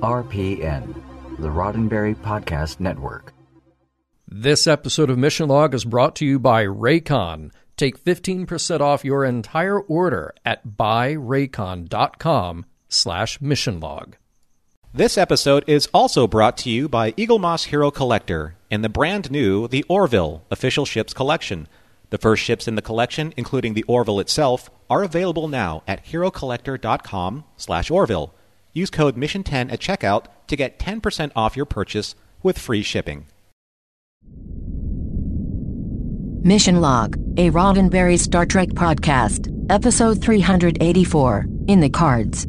RPN, the Roddenberry Podcast Network. This episode of Mission Log is brought to you by Raycon. Take 15% off your entire order at buyraycon.com slash missionlog. This episode is also brought to you by Eaglemoss Hero Collector and the brand new The Orville Official Ships Collection. The first ships in the collection, including the Orville itself, are available now at herocollector.com slash Orville. Use code MISSION10 at checkout to get 10% off your purchase with free shipping. Mission Log, a Roddenberry Star Trek podcast, episode 384, in the cards.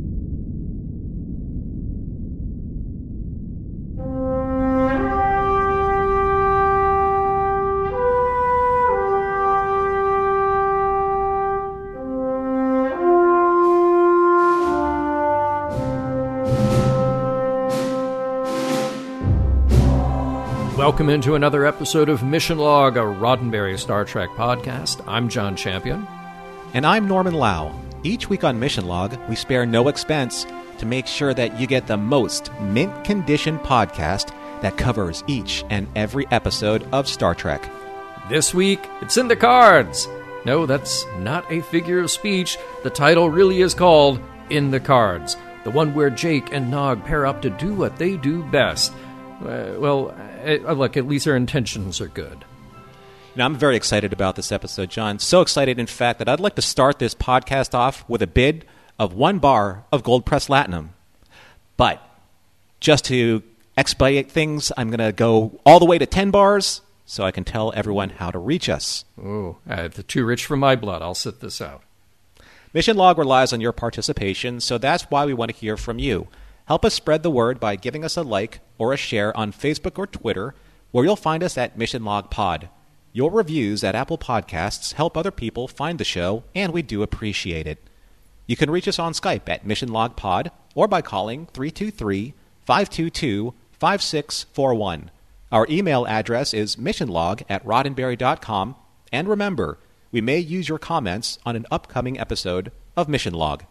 Welcome into another episode of Mission Log, a Roddenberry Star Trek podcast. I'm John Champion. And I'm Norman Lau. Each week on Mission Log, we spare no expense to make sure that you get the most mint condition podcast that covers each and every episode of Star Trek. This week, it's in the cards. No, that's not a figure of speech. The title really is called In the Cards, the one where Jake and Nog pair up to do what they do best. Uh, well, uh, look, at least their intentions are good. You know, I'm very excited about this episode, John. So excited, in fact, that I'd like to start this podcast off with a bid of one bar of Gold Press Latinum. But just to expedite things, I'm going to go all the way to 10 bars so I can tell everyone how to reach us. Oh, uh, too rich for my blood. I'll sit this out. Mission Log relies on your participation, so that's why we want to hear from you. Help us spread the word by giving us a like or a share on Facebook or Twitter, where you'll find us at Mission Log Pod. Your reviews at Apple Podcasts help other people find the show, and we do appreciate it. You can reach us on Skype at Mission Log Pod or by calling 323 522 5641. Our email address is missionlog at roddenberry.com, and remember, we may use your comments on an upcoming episode of Mission Log.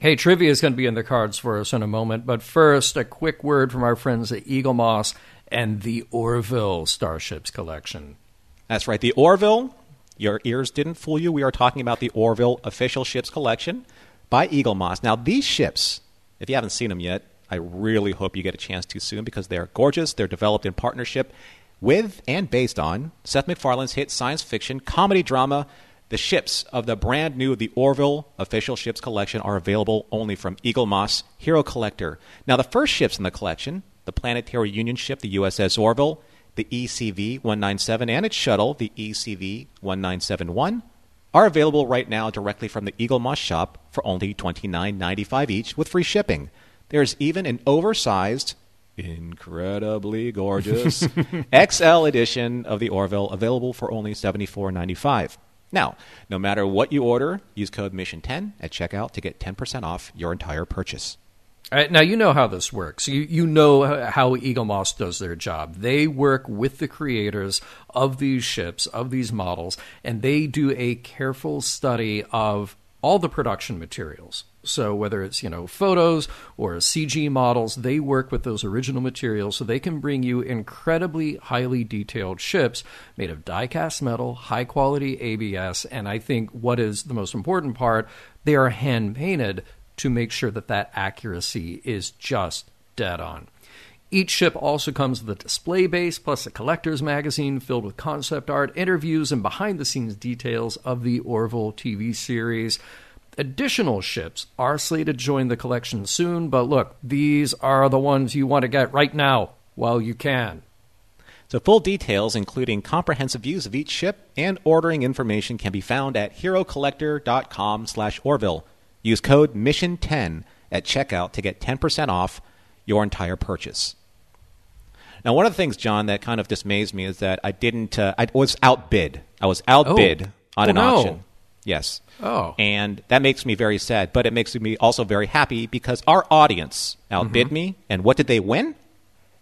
Hey, trivia is going to be in the cards for us in a moment, but first, a quick word from our friends at Eaglemoss and the Orville Starships Collection. That's right, the Orville. Your ears didn't fool you. We are talking about the Orville Official Ships Collection by Eaglemoss. Now, these ships, if you haven't seen them yet, I really hope you get a chance to soon because they're gorgeous. They're developed in partnership with and based on Seth MacFarlane's hit science fiction comedy drama the ships of the brand new The Orville Official Ships Collection are available only from Eaglemoss Hero Collector. Now, the first ships in the collection, the Planetary Union ship, the USS Orville, the ECV 197, and its shuttle, the ECV 1971, are available right now directly from the Eaglemoss shop for only $29.95 each with free shipping. There's even an oversized, incredibly gorgeous XL edition of the Orville available for only $74.95. Now, no matter what you order, use code MISSION10 at checkout to get 10% off your entire purchase. All right, now you know how this works. You you know how Eaglemoss does their job. They work with the creators of these ships, of these models, and they do a careful study of all the production materials. So whether it's you know photos or CG models, they work with those original materials so they can bring you incredibly highly detailed ships made of die-cast metal, high quality ABS, and I think what is the most important part, they are hand painted to make sure that that accuracy is just dead on. Each ship also comes with a display base plus a collector's magazine filled with concept art, interviews, and behind the scenes details of the Orville TV series. Additional ships are slated to join the collection soon, but look, these are the ones you want to get right now while you can. So full details, including comprehensive views of each ship and ordering information, can be found at herocollector.com/orville. Use code MISSION10 at checkout to get 10% off your entire purchase. Now, one of the things, John, that kind of dismays me is that I didn't. Uh, I was outbid. I was outbid Oh. on Oh, an no. auction. Yes. Oh. And that makes me very sad, but it makes me also very happy because our audience outbid Mm-hmm. me. And what did they win?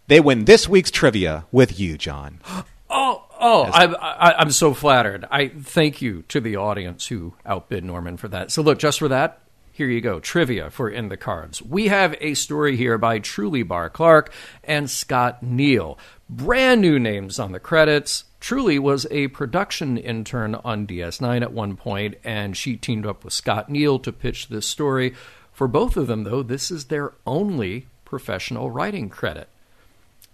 They win this week's trivia with you, John. Oh, oh! I, I, I'm so flattered. I thank you to the audience who outbid Norman for that. So look, just for that, here you go, trivia for In the Cards. We have a story here by Truly Barr Clark and Scott Neal. Brand new names on the credits. Truly was a production intern on DS9 at one point, and she teamed up with Scott Neal to pitch this story. For both of them, though, this is their only professional writing credit.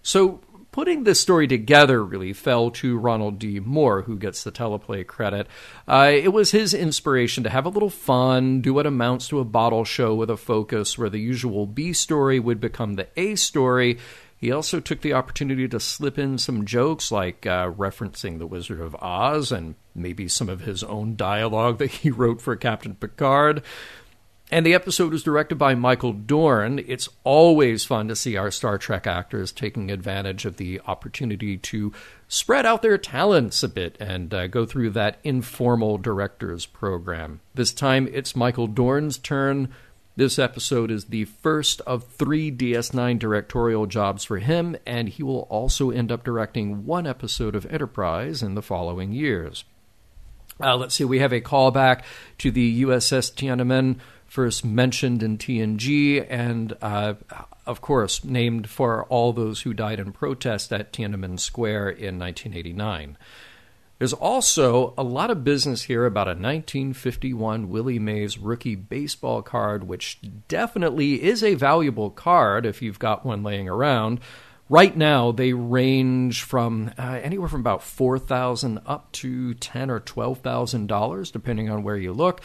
So, putting this story together really fell to Ronald D. Moore, who gets the teleplay credit. Uh, it was his inspiration to have a little fun, do what amounts to a bottle show with a focus where the usual B story would become the A story. He also took the opportunity to slip in some jokes like uh, referencing The Wizard of Oz and maybe some of his own dialogue that he wrote for Captain Picard. And the episode was directed by Michael Dorn. It's always fun to see our Star Trek actors taking advantage of the opportunity to spread out their talents a bit and uh, go through that informal director's program. This time it's Michael Dorn's turn. This episode is the first of three DS9 directorial jobs for him, and he will also end up directing one episode of Enterprise in the following years. Uh, let's see, we have a callback to the USS Tiananmen first mentioned in TNG, and uh, of course, named for all those who died in protest at Tiananmen Square in 1989. There's also a lot of business here about a 1951 Willie Mays rookie baseball card, which definitely is a valuable card if you've got one laying around. Right now, they range from uh, anywhere from about four thousand up to ten or twelve thousand dollars, depending on where you look.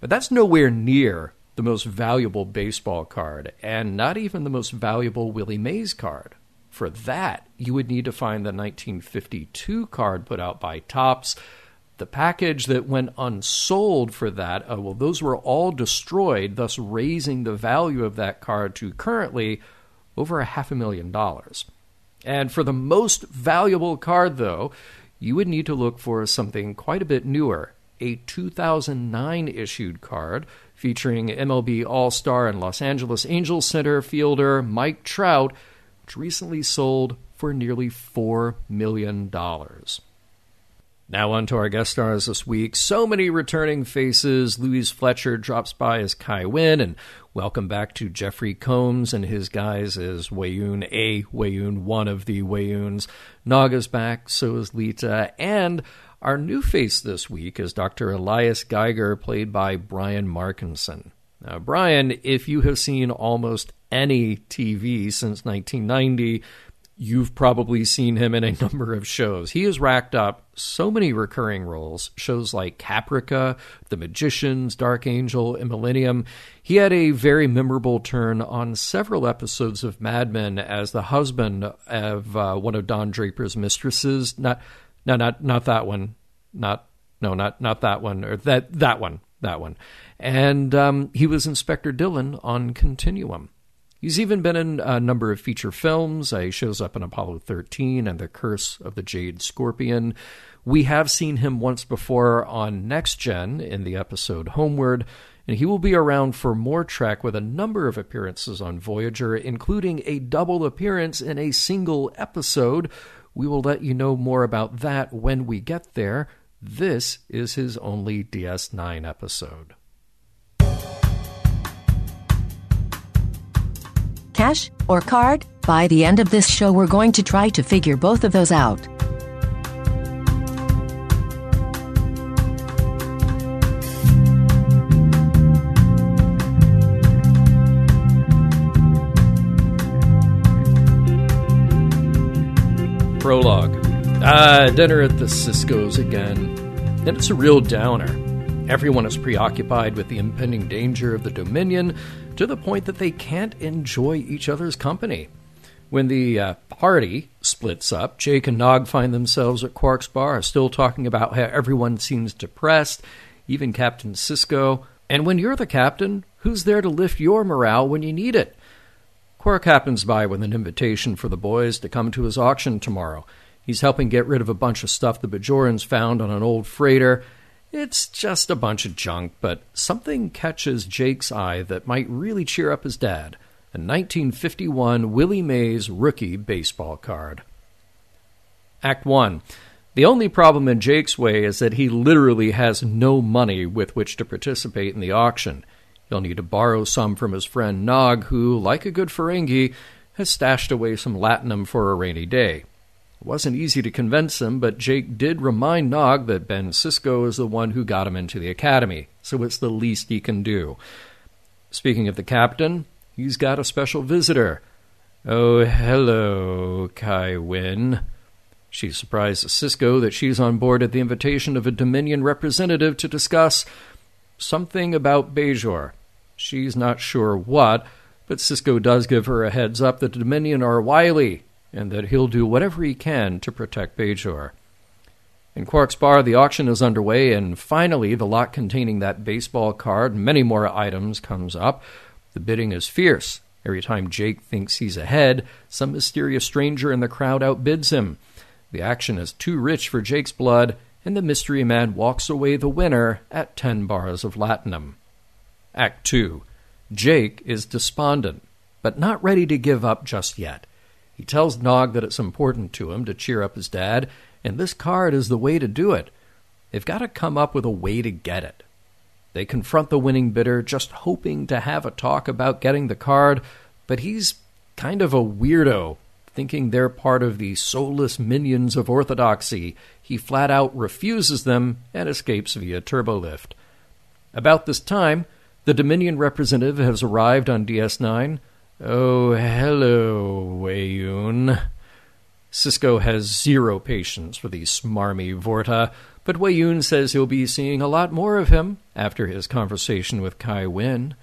But that's nowhere near the most valuable baseball card, and not even the most valuable Willie Mays card. For that, you would need to find the 1952 card put out by Topps. The package that went unsold for that, uh, well, those were all destroyed, thus raising the value of that card to currently over a half a million dollars. And for the most valuable card, though, you would need to look for something quite a bit newer a 2009 issued card featuring MLB All Star and Los Angeles Angels center fielder Mike Trout, which recently sold for nearly $4 million. Now, on to our guest stars this week. So many returning faces. Louise Fletcher drops by as Kai Winn, and welcome back to Jeffrey Combs and his guys as Weyoun, a Weyoun, one of the Weyouns. Naga's back, so is Leeta, and our new face this week is Dr. Elias Geiger, played by Brian Markinson. Now, Brian, if you have seen almost any TV since 1990, you've probably seen him in a number of shows. He has racked up so many recurring roles, shows like Caprica, The Magicians, Dark Angel, and Millennium. He had a very memorable turn on several episodes of Mad Men as the husband of uh, one of Don Draper's mistresses. Not no, not not that one. Not no, not not that one or that that one. That one. And um, he was Inspector Dillon on Continuum. He's even been in a number of feature films. Uh, he shows up in Apollo 13 and The Curse of the Jade Scorpion. We have seen him once before on Next Gen in the episode Homeward, and he will be around for more Trek with a number of appearances on Voyager, including a double appearance in a single episode we will let you know more about that when we get there. This is his only DS9 episode. Cash or card? By the end of this show, we're going to try to figure both of those out. Prologue. Uh, dinner at the Sisko's again. And it's a real downer. Everyone is preoccupied with the impending danger of the Dominion to the point that they can't enjoy each other's company. When the uh, party splits up, Jake and Nog find themselves at Quark's bar, still talking about how everyone seems depressed, even Captain Sisko. And when you're the captain, who's there to lift your morale when you need it? Quark happens by with an invitation for the boys to come to his auction tomorrow. He's helping get rid of a bunch of stuff the Bajorans found on an old freighter. It's just a bunch of junk, but something catches Jake's eye that might really cheer up his dad a 1951 Willie Mays rookie baseball card. Act 1. The only problem in Jake's way is that he literally has no money with which to participate in the auction. He'll need to borrow some from his friend Nog, who, like a good Ferengi, has stashed away some latinum for a rainy day. It wasn't easy to convince him, but Jake did remind Nog that Ben Sisko is the one who got him into the academy, so it's the least he can do. Speaking of the captain, he's got a special visitor. Oh, hello, Kai Winn. She surprises Sisko that she's on board at the invitation of a Dominion representative to discuss something about Bajor. She's not sure what, but Sisko does give her a heads up that the Dominion are wily and that he'll do whatever he can to protect Bajor. In Quark's bar, the auction is underway, and finally, the lot containing that baseball card and many more items comes up. The bidding is fierce. Every time Jake thinks he's ahead, some mysterious stranger in the crowd outbids him. The action is too rich for Jake's blood, and the mystery man walks away the winner at ten bars of latinum. Act 2. Jake is despondent, but not ready to give up just yet. He tells Nog that it's important to him to cheer up his dad, and this card is the way to do it. They've got to come up with a way to get it. They confront the winning bidder, just hoping to have a talk about getting the card, but he's kind of a weirdo, thinking they're part of the soulless minions of orthodoxy. He flat out refuses them and escapes via turbolift. About this time, the Dominion representative has arrived on DS9. Oh, hello, Weyoun. Sisko has zero patience for the smarmy Vorta, but Weyoun says he'll be seeing a lot more of him after his conversation with Kai Winn.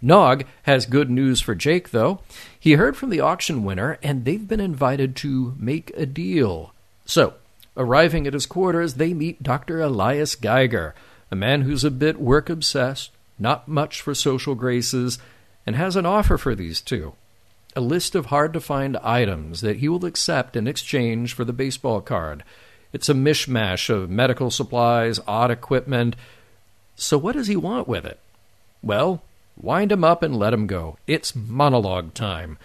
Nog has good news for Jake, though. He heard from the auction winner, and they've been invited to make a deal. So, arriving at his quarters, they meet Dr. Elias Geiger, a man who's a bit work obsessed, not much for social graces, and has an offer for these two a list of hard to find items that he will accept in exchange for the baseball card. It's a mishmash of medical supplies, odd equipment. So, what does he want with it? Well, wind him up and let him go. It's monologue time.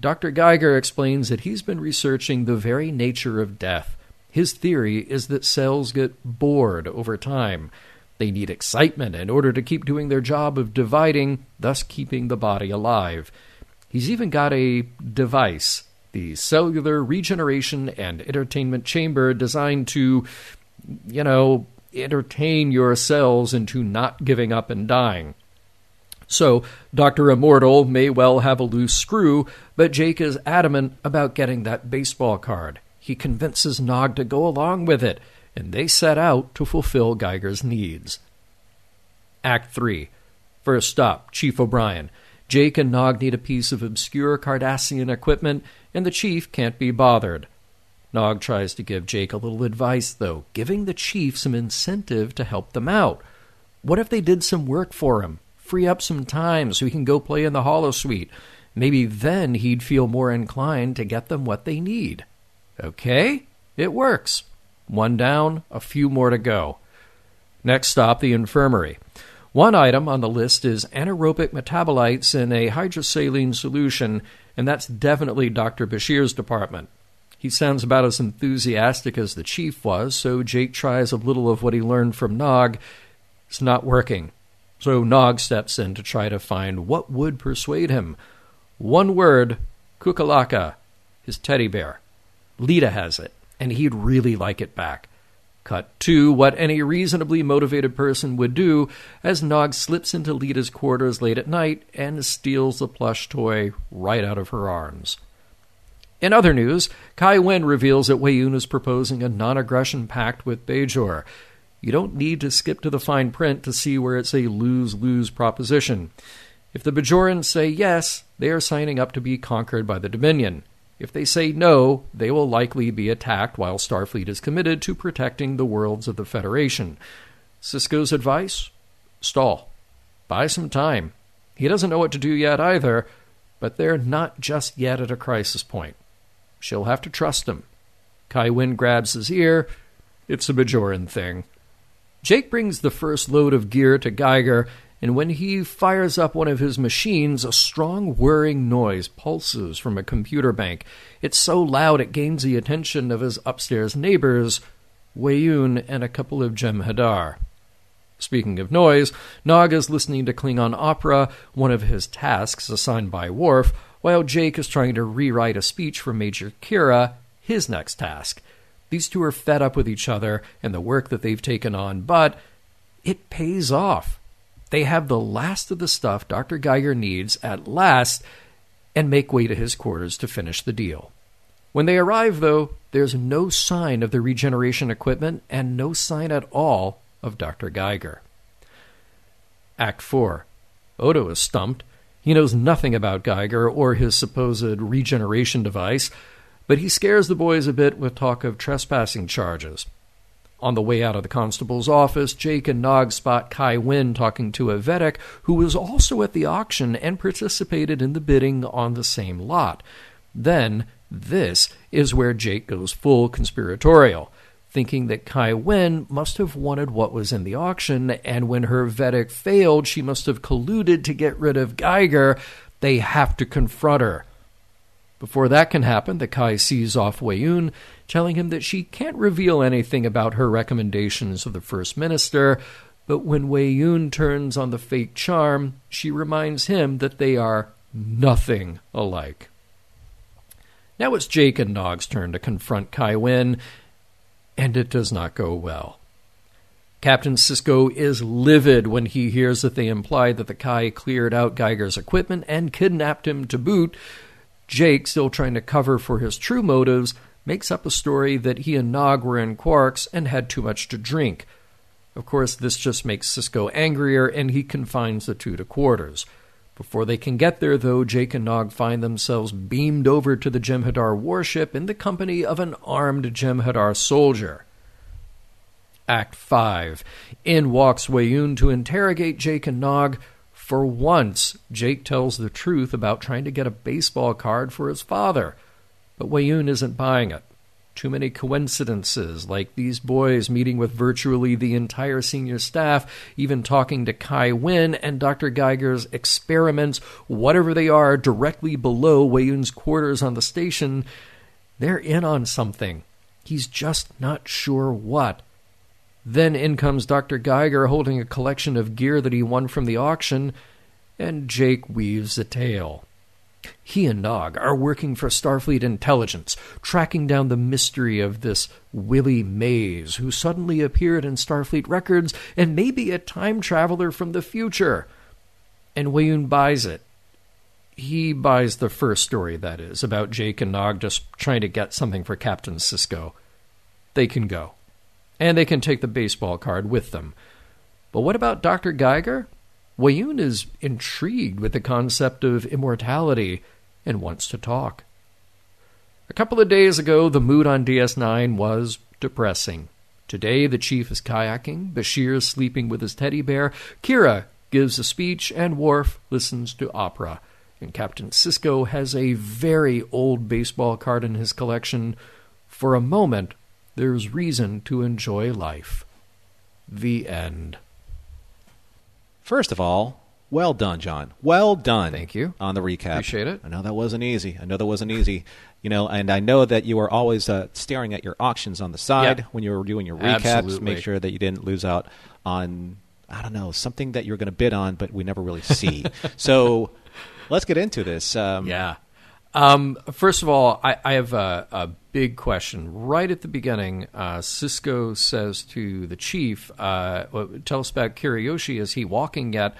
Dr. Geiger explains that he's been researching the very nature of death. His theory is that cells get bored over time. They need excitement in order to keep doing their job of dividing, thus keeping the body alive. He's even got a device, the Cellular Regeneration and Entertainment Chamber, designed to, you know, entertain your cells into not giving up and dying. So, Dr. Immortal may well have a loose screw, but Jake is adamant about getting that baseball card. He convinces Nog to go along with it and they set out to fulfill Geiger's needs. Act 3. First stop, Chief O'Brien. Jake and Nog need a piece of obscure Cardassian equipment, and the Chief can't be bothered. Nog tries to give Jake a little advice, though, giving the Chief some incentive to help them out. What if they did some work for him? Free up some time so he can go play in the holosuite. Maybe then he'd feel more inclined to get them what they need. Okay? It works. One down, a few more to go. Next stop, the infirmary. One item on the list is anaerobic metabolites in a hydrosaline solution, and that's definitely Dr. Bashir's department. He sounds about as enthusiastic as the chief was, so Jake tries a little of what he learned from Nog. It's not working. So Nog steps in to try to find what would persuade him. One word Kukalaka, his teddy bear. Leeta has it and he'd really like it back. Cut to what any reasonably motivated person would do as Nog slips into Leeta's quarters late at night and steals the plush toy right out of her arms. In other news, Kai Winn reveals that Weyoun is proposing a non aggression pact with Bajor. You don't need to skip to the fine print to see where it's a lose lose proposition. If the Bajorans say yes, they are signing up to be conquered by the Dominion. If they say no, they will likely be attacked while Starfleet is committed to protecting the worlds of the Federation. Sisko's advice? Stall. Buy some time. He doesn't know what to do yet either, but they're not just yet at a crisis point. She'll have to trust him. Kai Winn grabs his ear. It's a Bajoran thing. Jake brings the first load of gear to Geiger and when he fires up one of his machines, a strong whirring noise pulses from a computer bank. It's so loud it gains the attention of his upstairs neighbors, Weyoun and a couple of Jem'Hadar. Speaking of noise, Nog is listening to Klingon opera, one of his tasks assigned by Worf, while Jake is trying to rewrite a speech for Major Kira, his next task. These two are fed up with each other and the work that they've taken on, but it pays off. They have the last of the stuff Dr. Geiger needs at last and make way to his quarters to finish the deal. When they arrive, though, there's no sign of the regeneration equipment and no sign at all of Dr. Geiger. Act 4. Odo is stumped. He knows nothing about Geiger or his supposed regeneration device, but he scares the boys a bit with talk of trespassing charges. On the way out of the constable's office, Jake and Nog spot Kai Winn talking to a Vedek who was also at the auction and participated in the bidding on the same lot. Then, this is where Jake goes full conspiratorial, thinking that Kai Winn must have wanted what was in the auction, and when her Vedek failed, she must have colluded to get rid of Geiger. They have to confront her. Before that can happen, the Kai sees off Weyoun, telling him that she can't reveal anything about her recommendations of the First Minister, but when Weyoun turns on the fake charm, she reminds him that they are nothing alike. Now it's Jake and Nog's turn to confront Kai Winn, and it does not go well. Captain Sisko is livid when he hears that they imply that the Kai cleared out Geiger's equipment and kidnapped him to boot, Jake, still trying to cover for his true motives, makes up a story that he and Nog were in Quarks and had too much to drink. Of course, this just makes Sisko angrier, and he confines the two to quarters. Before they can get there, though, Jake and Nog find themselves beamed over to the Jem'Hadar warship in the company of an armed Jem'Hadar soldier. Act 5. In walks Weyoun to interrogate Jake and Nog, for once, Jake tells the truth about trying to get a baseball card for his father, but Weyoun isn't buying it. Too many coincidences, like these boys meeting with virtually the entire senior staff, even talking to Kai Winn and Dr. Geiger's experiments, whatever they are, directly below Weyoun's quarters on the station. They're in on something. He's just not sure what. Then in comes Dr. Geiger holding a collection of gear that he won from the auction, and Jake weaves a tale. He and Nog are working for Starfleet intelligence, tracking down the mystery of this Willie Mays, who suddenly appeared in Starfleet records and may be a time traveler from the future. And Weyoun buys it. He buys the first story, that is, about Jake and Nog just trying to get something for Captain Sisko. They can go and they can take the baseball card with them. But what about Dr. Geiger? Weyoun is intrigued with the concept of immortality and wants to talk. A couple of days ago, the mood on DS9 was depressing. Today, the chief is kayaking, Bashir is sleeping with his teddy bear, Kira gives a speech, and Worf listens to opera. And Captain Sisko has a very old baseball card in his collection. For a moment, there's reason to enjoy life. The end. First of all, well done, John. Well done. Thank you. On the recap. Appreciate it. I know that wasn't easy. I know that wasn't easy. You know, and I know that you were always uh, staring at your auctions on the side Yep. when you were doing your recaps Absolutely. make sure that you didn't lose out on, I don't know, something that you're going to bid on, but we never really see. so let's get into this. Um, Yeah. Um, first of all, I, I have a, a big question. Right at the beginning, uh, Sisko says to the chief, uh, "Tell us about Kirayoshi. Is he walking yet?"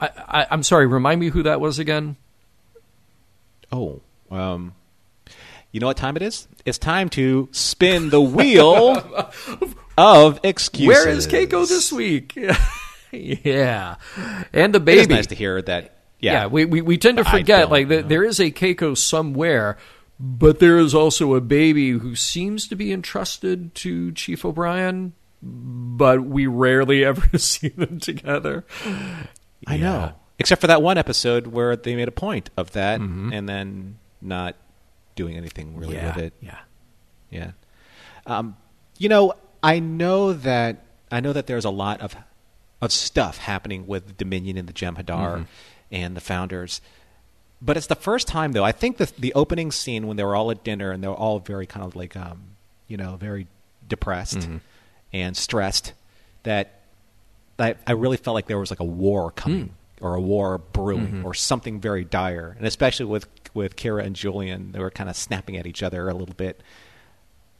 I, I, I'm sorry. Remind me who that was again. Oh, um, you know what time it is? It's time to spin the wheel of excuses. Where is Keiko this week? yeah, and the baby. is nice to hear that. Yeah, Yeah, we, we, we tend to forget like th- there is a Keiko somewhere, but there is also a baby who seems to be entrusted to Chief O'Brien, but we rarely ever see them together. I Yeah. know. Except for that one episode where they made a point of that Mm-hmm. and then not doing anything really yeah, with it. yeah. Yeah. Um, you know, I know that I know that there's a lot of of stuff happening with Dominion and the Jem'Hadar Mm-hmm. And the founders. But it's the first time though. I think the the opening scene when they were all at dinner and they were all very kind of like um, you know, very depressed Mm-hmm. and stressed that I, I really felt like there was like a war coming Hmm. or a war brewing Mm-hmm. or something very dire, and especially with with Kira and Julian, they were kind of snapping at each other a little bit.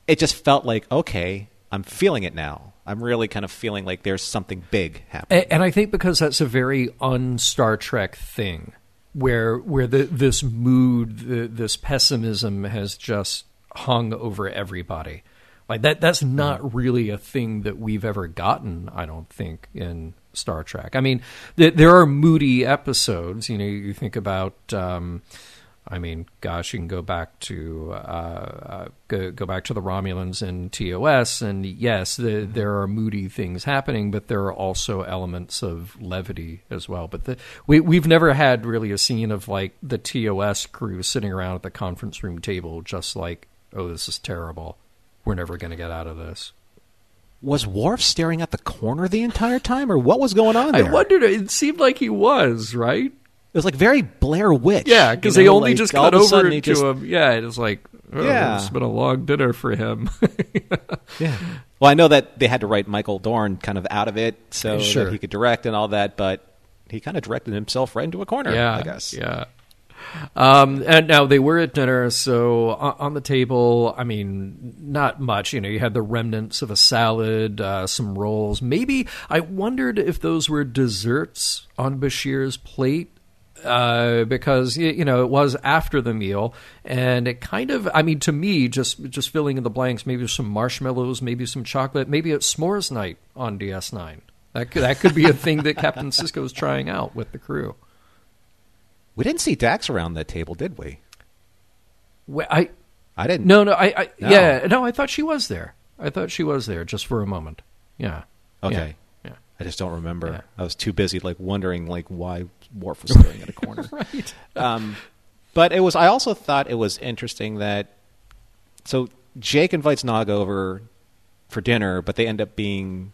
It just felt like okay, I'm feeling it now. I'm really kind of feeling like there's something big happening. And, and I think because that's a very un Star Trek thing, where where the, this mood, the, this pessimism has just hung over everybody. Like that, that's not really a thing that we've ever gotten. I don't think in Star Trek. I mean, th- there are moody episodes. You know, you think about. Um, I mean, gosh, you can go back to uh, uh, go, go back to the Romulans and TOS, and yes, the, there are moody things happening, but there are also elements of levity as well. But the, we we've never had really a scene of like the TOS crew sitting around at the conference room table, just like, oh, this is terrible. We're never going to get out of this. was Worf staring at the corner the entire time, or what was going on there? I wondered. It seemed like he was right. It was like very Blair Witch. Yeah, because you they only like, just all got of a over to just- him. Yeah, it was like, oh, Yeah. it's been a long dinner for him. Yeah. Well, I know that they had to write Michael Dorn kind of out of it so Sure. that he could direct and all that, but he kind of directed himself right into a corner. yeah, I guess. Yeah. Um, and now they were at dinner, so on, on the table, I mean, not much. You know, you had the remnants of a salad, uh, some rolls. Maybe I wondered if those were desserts on Bashir's plate. Uh, because you know it was after the meal, and it kind of, I mean, to me, just just filling in the blanks. Maybe some marshmallows, maybe some chocolate, maybe it's s'mores night on DS9. That could that could be a thing that Captain Sisko is trying out with the crew. We didn't see Dax around that table, did we? Well, I I didn't. no no I, I No. yeah no I thought she was there. I thought she was there just for a moment. Yeah. Okay. Yeah. I just don't remember. Yeah. I was too busy like wondering like why Worf was staring at a corner. right. Um, but it was. I also thought it was interesting that so Jake invites Nog over for dinner, but they end up being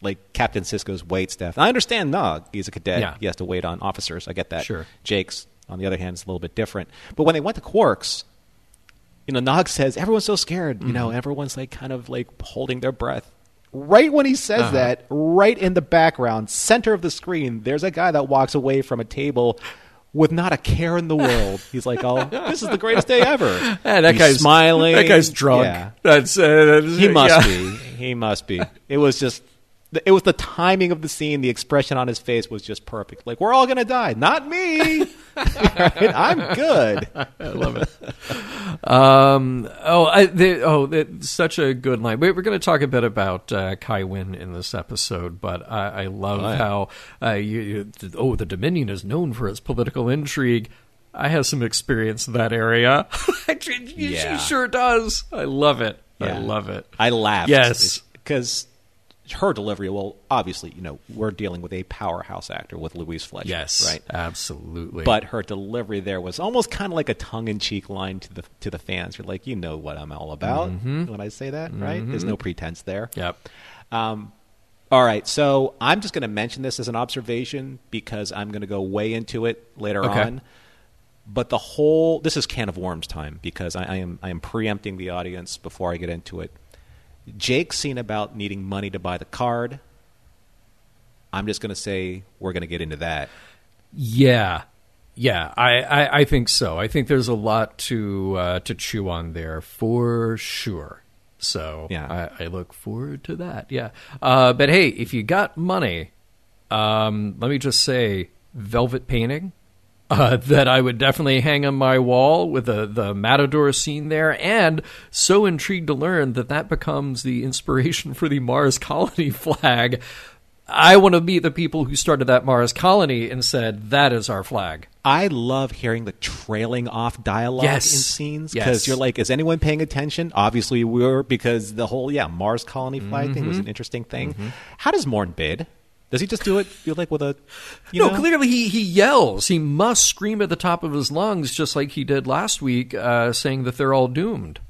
like Captain Sisko's wait staff. And I understand Nog; he's a cadet; Yeah. he has to wait on officers. I get that. Sure. Jake's, on the other hand, is a little bit different. But when they went to Quarks, you know, Nog says everyone's so scared. You Mm-hmm. know, everyone's like kind of like holding their breath. Right when he says Uh-huh. that, right in the background, center of the screen, there's a guy that walks away from a table with not a care in the world. He's like, "Oh, this is the greatest day ever." Yeah, that He's guy's smiling. That guy's drunk. Yeah. That's, uh, that's He must yeah. be. He must be. It was just. It was the timing of the scene. The expression on his face was just perfect. Like we're all gonna die, not me. Right? I'm good. I love it. Um, oh, I, the, oh, such a good line. We- We're going to talk a bit about uh, Kai Winn in this episode, but I, I love Oh, yeah. how uh, you, you, oh, the Dominion is known for its political intrigue. I have some experience in that area. Yeah. She sure does. I love it. I love it. I laughed. Yes. because her delivery. Well, obviously, you know, we're dealing with a powerhouse actor with Louise Fletcher. Yes, right. absolutely. But her delivery there was almost kind of like a tongue-in-cheek line to the to the fans. You're like, you know what I'm all about when I say that, right? There's no pretense there. yep. Um, all right, so I'm just going to mention this as an observation because I'm going to go way into it later Okay. on. But the whole this is can of worms time because I, I am I am preempting the audience before I get into it. Jake's scene about needing money to buy the card. I'm just going to say we're going to get into that. Yeah, yeah, I, I, I think so. I think there's a lot to uh, to chew on there for sure. So Yeah. I, I look forward to that. Yeah, uh, but hey, if you got money, um, let me just say, velvet painting. Uh, that I would definitely hang on my wall with the the Matador scene there, and so intrigued to learn that that becomes the inspiration for the Mars colony flag. I want to meet the people who started that Mars colony and said that is our flag. I love hearing the trailing off dialogue Yes. in scenes Yes. because you're like, is anyone paying attention? Obviously, we were because the whole yeah Mars colony flag thing Mm-hmm. was an interesting thing. How does Morn bid? Does he just do it? Feel like with a you no, know? clearly he, he yells. He must scream at the top of his lungs, just like he did last week, uh, saying that they're all doomed.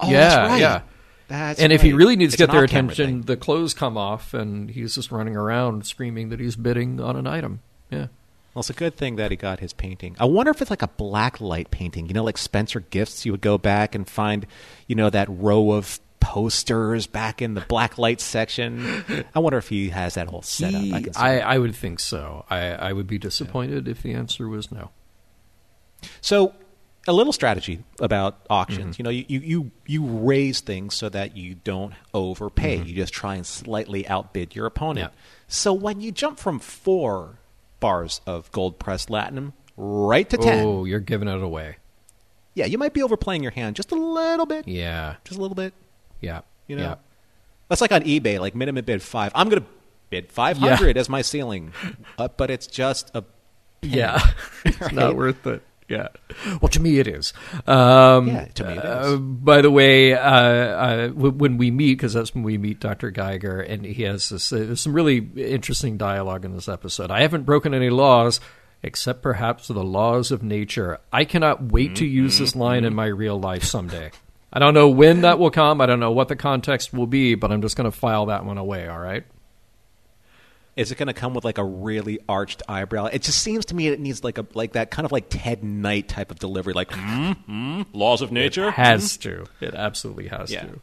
Oh, yeah, that's right. yeah. That's and if he really needs It's to get their attention, thing. the clothes come off, and he's just running around screaming that he's bidding on an item. Yeah. Well, it's a good thing that he got his painting. I wonder if it's like a black light painting. You know, like Spencer Gifts. You would go back and find, you know, that row of posters back in the black light section. I wonder if he has that whole setup. He- I I. I would think so. I, I would be disappointed if the answer was no. So, a little strategy about auctions. Mm-hmm. You know, you, you, you, you raise things so that you don't overpay. You just try and slightly outbid your opponent. Mm-hmm. Yeah. So, when you jump from four bars of gold pressed latinum right to 10, Oh, you're giving it away. yeah, you might be overplaying your hand just a little bit. Yeah, Just a little bit. Yeah, You know, yeah. that's like on eBay, like minimum bid five. I'm going to bid 500 as my ceiling, uh, but it's just a Yeah, it's Right? not worth it. Yeah. Well, to me, it is. Um, Yeah, to me it uh, by the way, uh, uh, w- when we meet, because that's when we meet Dr. Geiger, and he has this, uh, there's some really interesting dialogue in this episode. I haven't broken any laws, except perhaps the laws of nature. I cannot wait to use this line in my real life someday. I don't know when that will come. I don't know what the context will be, but I'm just going to file that one away. All right. Is it going to come with like a really arched eyebrow? It just seems to me it needs like a like that kind of like Ted Knight type of delivery, like mm, mm, laws of nature. Has to. It absolutely has Yeah. to.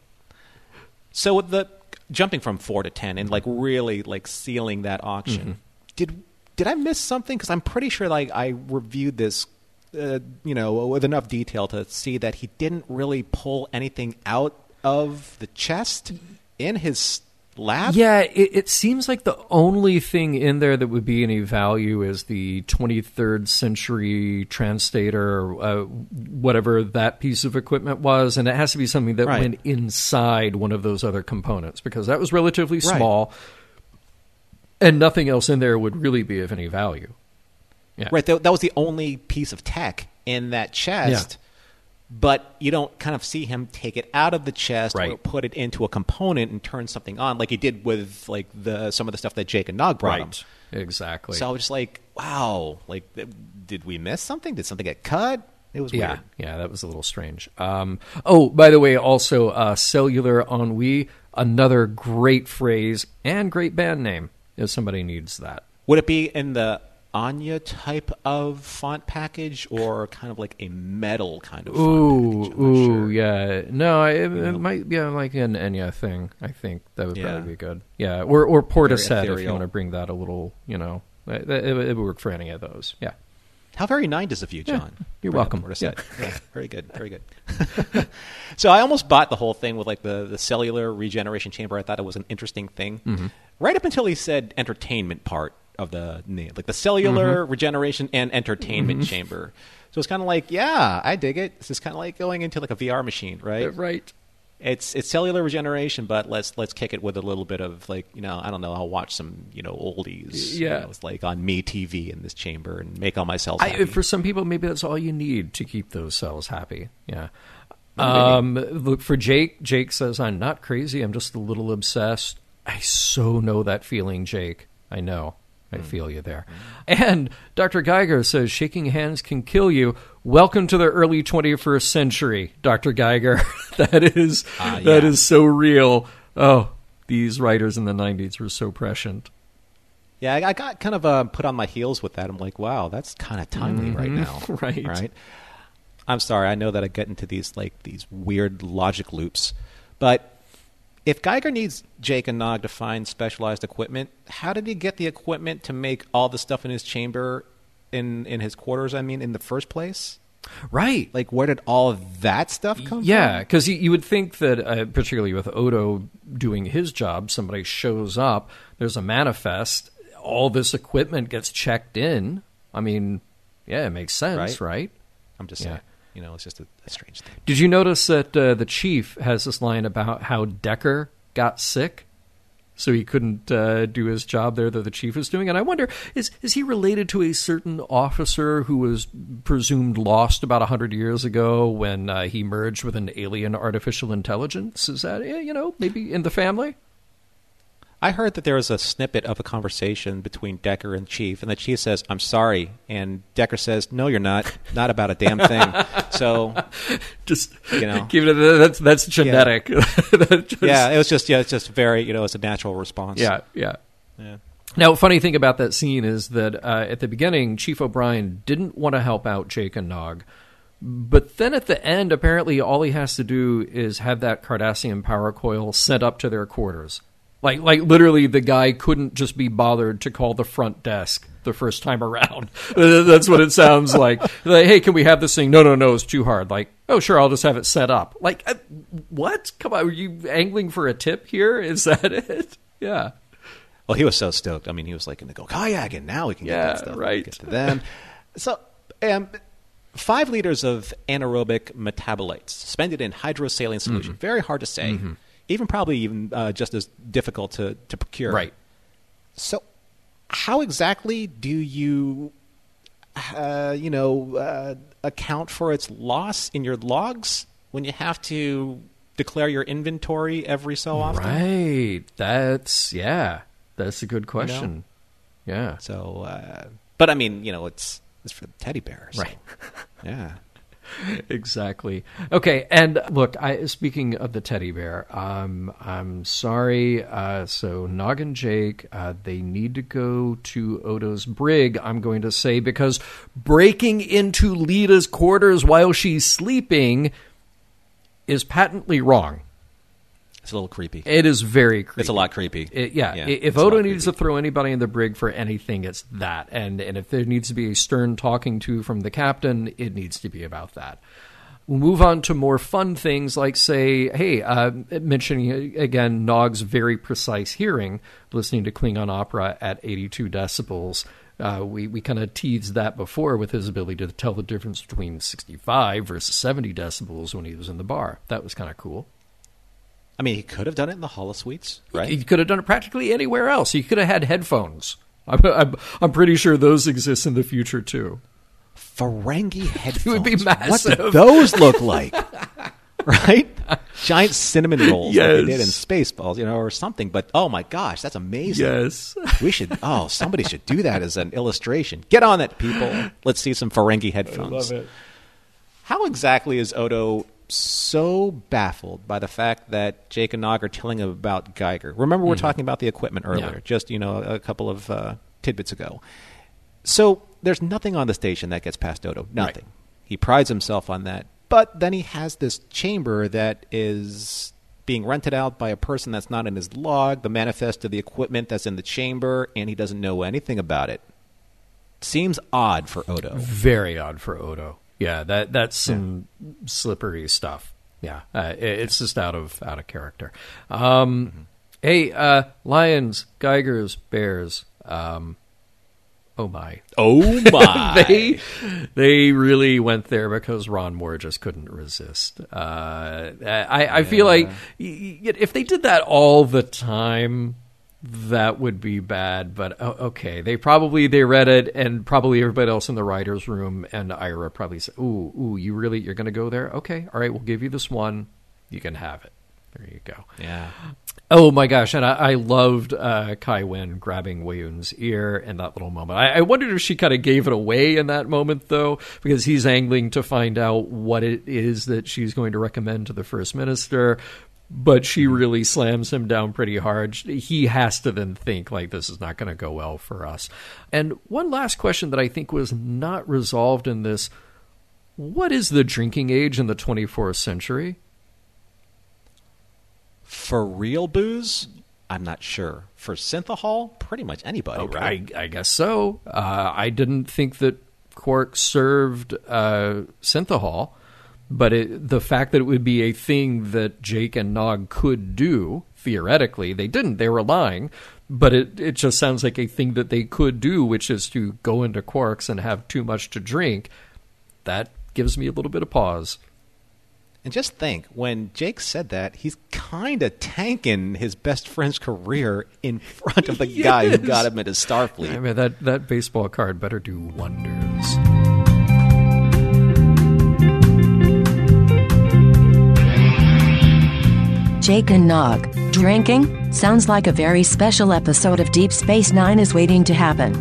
So with the jumping from four to ten and like really like sealing that auction, Mm-hmm. did did I miss something? Because I'm pretty sure like I reviewed this, uh, you know, with enough detail to see that he didn't really pull anything out of the chest in his lab. Yeah, it, it seems like the only thing in there that would be any value is the 23rd century translator, uh, whatever that piece of equipment was, and it has to be something that Right. went inside one of those other components because that was relatively Right. small, and nothing else in there would really be of any value. Yeah. Right. That, that was the only piece of tech in that chest. But you don't kind of see him take it out of the chest or put it into a component and turn something on, like he did with like the some of the stuff that Jake and Nog brought him. Exactly. So I was just like, wow, like th- did we miss something? Did something get cut? It was Yeah, weird. yeah, that was a little strange. Um, oh, by the way, also uh, cellular ennui, another great phrase and great band name. If somebody needs that, Would it be in the Enya type of font package or kind of like a metal kind of font ooh, package? I'm not ooh, sure. yeah, no, it, it might be like an Enya thing. I think that would Yeah. probably be good. Yeah, or or Portishead if you want to bring that a little, you know, it, it, it would work for any of those. Yeah. How very nice of you, Yeah, John. you're Bring welcome. Portishead. Yeah, very good, very good. so I almost bought the whole thing with like the, the cellular regeneration chamber. I thought it was an interesting thing, Mm-hmm. right up until he said entertainment part of the name, like the cellular Mm-hmm. regeneration and entertainment chamber. So it's kind of like, yeah, I dig it. This is kind of like going into like a VR machine, right? Right. It's it's cellular regeneration, but let's let's kick it with a little bit of like you know I don't know I'll watch some you know oldies you Yeah. know, it's like on me TV in this chamber and make all my cells I, happy. for some people, maybe that's all you need to keep those cells happy. Yeah. Um, look for Jake. Jake says, "I'm not crazy. I'm just a little obsessed." I so know that feeling, Jake. I know. I hmm. feel you there. And Dr. Geiger says, "Shaking hands can kill you." Welcome to the early 21st century, Dr. Geiger. that is ah, that yeah. is so real. Oh, these writers in the 90s were so prescient. Yeah, I got kind of uh, put on my heels with that. I'm like, wow, that's kind of timely right mm-hmm. now. Right. Right. I'm sorry. I know that I get into these like these weird logic loops, but if Geiger needs Jake and Nog to find specialized equipment, how did he get the equipment to make all the stuff in his chamber, in in his quarters? I mean, in the first place. Right. Like, where did all of that stuff come Yeah, from? because you, you would think that, uh, particularly with Odo doing his job, somebody shows up, there's a manifest, all this equipment gets checked in. I mean, yeah, it makes sense, Right. right? I'm just Yeah. You know, it's just a, a strange thing. Did you notice that uh, the chief has this line about how Decker got sick? So he couldn't uh, do his job there that the chief was doing, and I wonder is is he related to a certain officer who was presumed lost about hundred years ago when uh, he merged with an alien artificial intelligence? Is that you know maybe in the family? I heard that there was a snippet of a conversation between Decker and Chief, and the Chief says, "I'm sorry," and Decker says, "No, you're not. Not about a damn thing." so, Just You know. give it a, that's that's genetic. That just- yeah, it was just yeah, it's just very you know, it's a natural response. yeah, yeah. yeah. Now, funny thing about that scene is that uh, at the beginning, Chief O'Brien didn't want to help out Jake and Nog, But then at the end, apparently, all he has to do is have that Cardassian power coil sent up to their quarters. Like, like literally, the guy couldn't just be bothered to call the front desk the first time around. That's what it sounds like. like. Hey, can we have this thing? No, no, no, it's too hard. Like, oh, sure, I'll just have it set up. Like, uh, what? Come on, are you angling for a tip here? Is that it? Yeah. Well, he was so stoked. I mean, he was like going to go kayaking. Now we can get Yeah, that stuff. right. Get to them. so, um, five liters of anaerobic metabolites suspended in hydrosaline solution. Mm-hmm. Very hard to say. Even probably even uh, just as difficult to, to procure. Right. So, how exactly do you, uh, you know, uh, account for its loss in your logs when you have to declare your inventory every so often? Right. That's, yeah, that's a good question. Yeah. So, uh, but I mean, you know, it's it's for the teddy bears, so- Right. Yeah. exactly. Okay, and look, I speaking of the teddy bear, um, I'm sorry. Uh, so Nog and Jake, uh, they need to go to Odo's brig. I'm going to say because breaking into Leeta's quarters while she's sleeping is patently wrong. It's a little creepy. It is very creepy. It's a lot creepy. It- yeah, Yeah, if it's a lot Odo needs creepy. to throw anybody in the brig for anything, it's that. And and if there needs to be a stern talking to from the captain, it needs to be about that. We'll move on to more fun things like, say, hey, uh, mentioning uh, again Nog's very precise hearing, listening to Klingon opera at 82 decibels. Uh, we we kind of teased that before with his ability to tell the difference between 65 versus 70 decibels when he was in the bar. That was kind of cool. I mean, he could have done it in the hall holosuites, right? He could have done it practically anywhere else. He could have had headphones. I'm, I'm, I'm pretty sure those exist in the future too. Ferengi headphones. would be massive. What did those look like? right? Giant cinnamon rolls like they did in Spaceballs, you know, or something. But oh my gosh, that's amazing. Yes. We should. Oh, somebody should do that as an illustration. Get on it, people. Let's see some Ferengi headphones. Love it. How exactly is Odo so baffled by the fact that Jake and Nog are telling him about Giger? Remember, we we're talking about the equipment earlier, Yeah. just you know a couple of uh, tidbits ago. So there's nothing on the station that gets past Odo. Nothing. He prides himself on that. But then he has this chamber that is being rented out by a person that's not in his log, the manifest of the equipment that's in the chamber, and he doesn't know anything about it. Seems odd for Odo. Very odd for Odo. Yeah, that that's some slippery stuff. Yeah, uh, it- it's just out of out of character. Um, Hey, uh, lions, Gigers, bears. Um, oh my! Oh my! they they really went there because Ron Moore just couldn't resist. Uh, I I feel like if they did that all the time, that would be bad. But oh, okay, they probably they read it, and probably everybody else in the writers' room and Ira probably said, "Ooh, ooh, you really you're going to go there? Okay, all right, we'll give you this one. You can have it. There you go." yeah. Oh my gosh, and I, I loved uh, Kai Winn grabbing Weyoun's ear in that little moment. I, I wondered if she kind of gave it away in that moment, though, because he's angling to find out what it is that she's going to recommend to the First Minister. But she really slams him down pretty hard. He has to then think, like, this is not going to go well for us. And one last question that I think was not resolved in this what is the drinking age in the 24th century? For real booze, I'm not sure. For synthahol, pretty much anybody. Oh, could. I, I guess so. Uh, I didn't think that Quark served uh, synthahol, but it, the fact that it would be a thing that Jake and Nog could do, theoretically, they didn't. They were lying. But it, it just sounds like a thing that they could do, which is to go into Quarks and have too much to drink. That gives me a little bit of pause. And just think, when Jake said that, he's kind of tanking his best friend's career in front of the guy who got him into Starfleet. I mean, that, that baseball card better do wonders. Jake and Nog. Drinking? Sounds like a very special episode of Deep Space Nine is waiting to happen.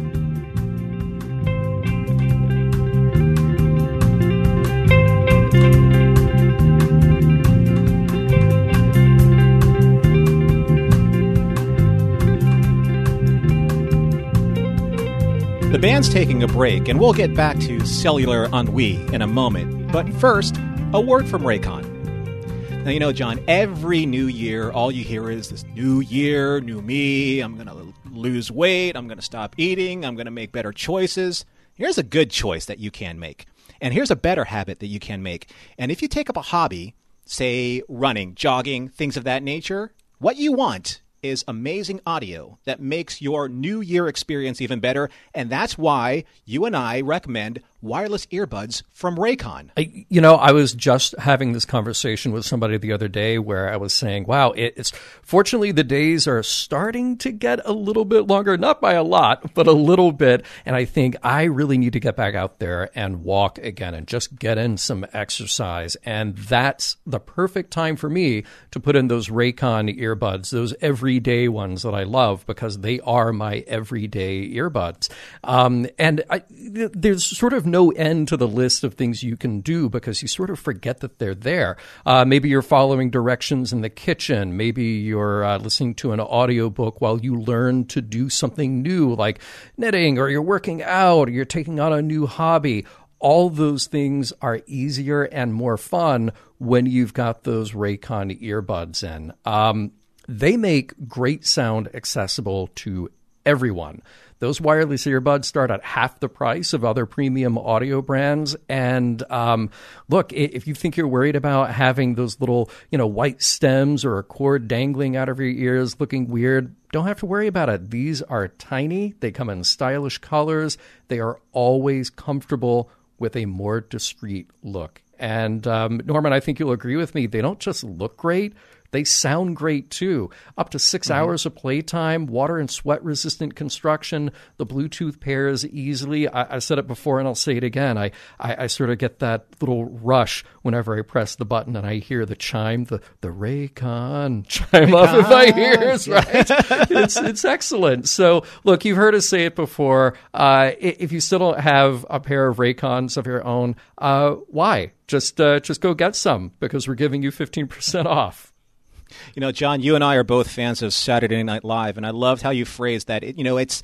The band's taking a break, and we'll get back to cellular ennui in a moment. But first, a word from Raycon. Now, you know, John, every new year, all you hear is this new year, new me. I'm going to lose weight. I'm going to stop eating. I'm going to make better choices. Here's a good choice that you can make. And here's a better habit that you can make. And if you take up a hobby, say running, jogging, things of that nature, what you want is amazing audio that makes your new year experience even better. And that's why you and I recommend wireless earbuds from Raycon. I, you know, I was just having this conversation with somebody the other day where I was saying, wow, it, it's fortunately the days are starting to get a little bit longer, not by a lot, but a little bit. And I think I really need to get back out there and walk again and just get in some exercise. And that's the perfect time for me to put in those Raycon earbuds, those everyday ones that I love because they are my everyday earbuds. Um, and I, there's sort of no end to the list of things you can do because you sort of forget that they're there. Uh, maybe you're following directions in the kitchen. Maybe you're uh, listening to an audiobook while you learn to do something new like knitting or you're working out or you're taking on a new hobby. All those things are easier and more fun when you've got those Raycon earbuds in. Um, they make great sound accessible to everyone. Those wireless earbuds start at half the price of other premium audio brands. And um, look, if you think you're worried about having those little, you know, white stems or a cord dangling out of your ears looking weird, don't have to worry about it. These are tiny. They come in stylish colors. They are always comfortable with a more discreet look. And um, Norman, I think you'll agree with me. They don't just look great, they sound great too. Up to 6 mm-hmm. hours of playtime, water and sweat resistant construction. The Bluetooth pairs easily. I, I, said it before and I'll say it again. I, I, I, sort of get that little rush whenever I press the button and I hear the chime, the, the Raycon chime Raycon. off in my ears, right? it's, it's excellent. So, look, you've heard us say it before. Uh, if you still don't have a pair of Raycons of your own, uh, why? Just, uh, just go get some because we're giving you 15% off. You know, John, you and I are both fans of Saturday Night Live, and I loved how you phrased that. It, you know, it's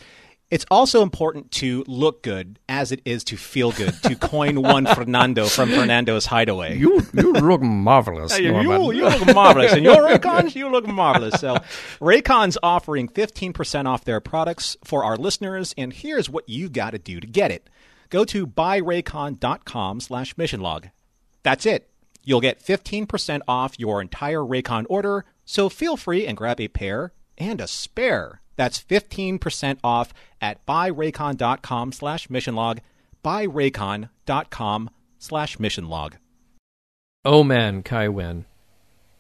it's also important to look good as it is to feel good. To coin one Fernando from Fernando's Hideaway. You you look marvelous. you, you look marvelous, and your Raycons, you look marvelous. So, Raycon's offering fifteen percent off their products for our listeners, and here's what you got to do to get it. Go to buyraycon.com/slash mission log. That's it. You'll get 15% off your entire Raycon order, so feel free and grab a pair and a spare. That's 15% off at buyraycon.com slash missionlog, buyraycon.com slash missionlog. Oh man, Kai Winn.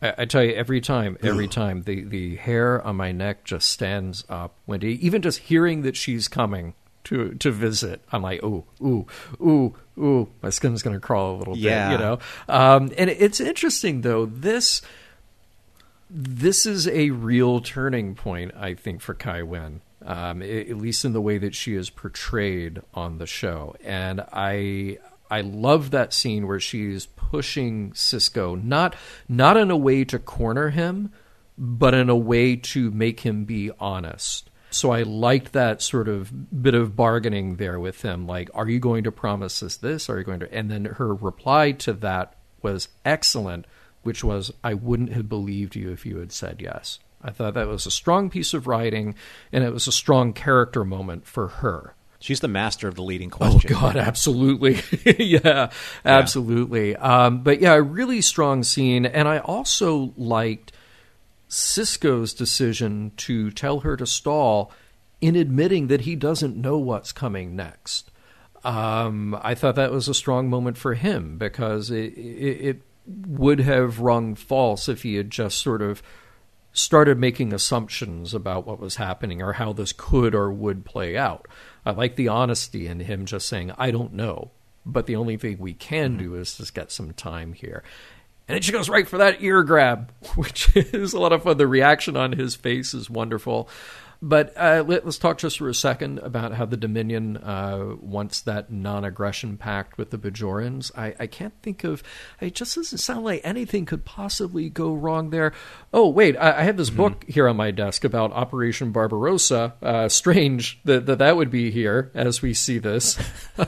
I, I, tell you, every time, every time, the, the hair on my neck just stands up. Wendy, even just hearing that she's coming to to visit. I'm like, ooh, ooh, ooh, ooh, my skin's gonna crawl a little yeah. bit, you know. Um, and it's interesting though. This this is a real turning point, I think, for Kai Winn. Um, at least in the way that she is portrayed on the show, and I I love that scene where she's pushing Sisko not not in a way to corner him, but in a way to make him be honest. So I liked that sort of bit of bargaining there with him. Like, are you going to promise us this? Are you going to? And then her reply to that was excellent, which was, I wouldn't have believed you if you had said yes. I thought that was a strong piece of writing, and it was a strong character moment for her. She's the master of the leading question. Oh God, absolutely, yeah, absolutely. Yeah. Um, but yeah, a really strong scene, and I also liked Sisko's decision to tell her to stall in admitting that he doesn't know what's coming next. Um, I thought that was a strong moment for him because it, it, it would have rung false if he had just sort of started making assumptions about what was happening or how this could or would play out. I like the honesty in him just saying, I don't know, but the only thing we can mm-hmm. do is just get some time here. And then she goes right for that ear grab, which is a lot of fun. The reaction on his face is wonderful. But uh, let, us talk just for a second about how the Dominion uh, wants that non-aggression pact with the Bajorans. I, I can't think of. It just doesn't sound like anything could possibly go wrong there. Oh wait, I, I have this mm-hmm. book here on my desk about Operation Barbarossa. Uh, strange that, that that would be here as we see this.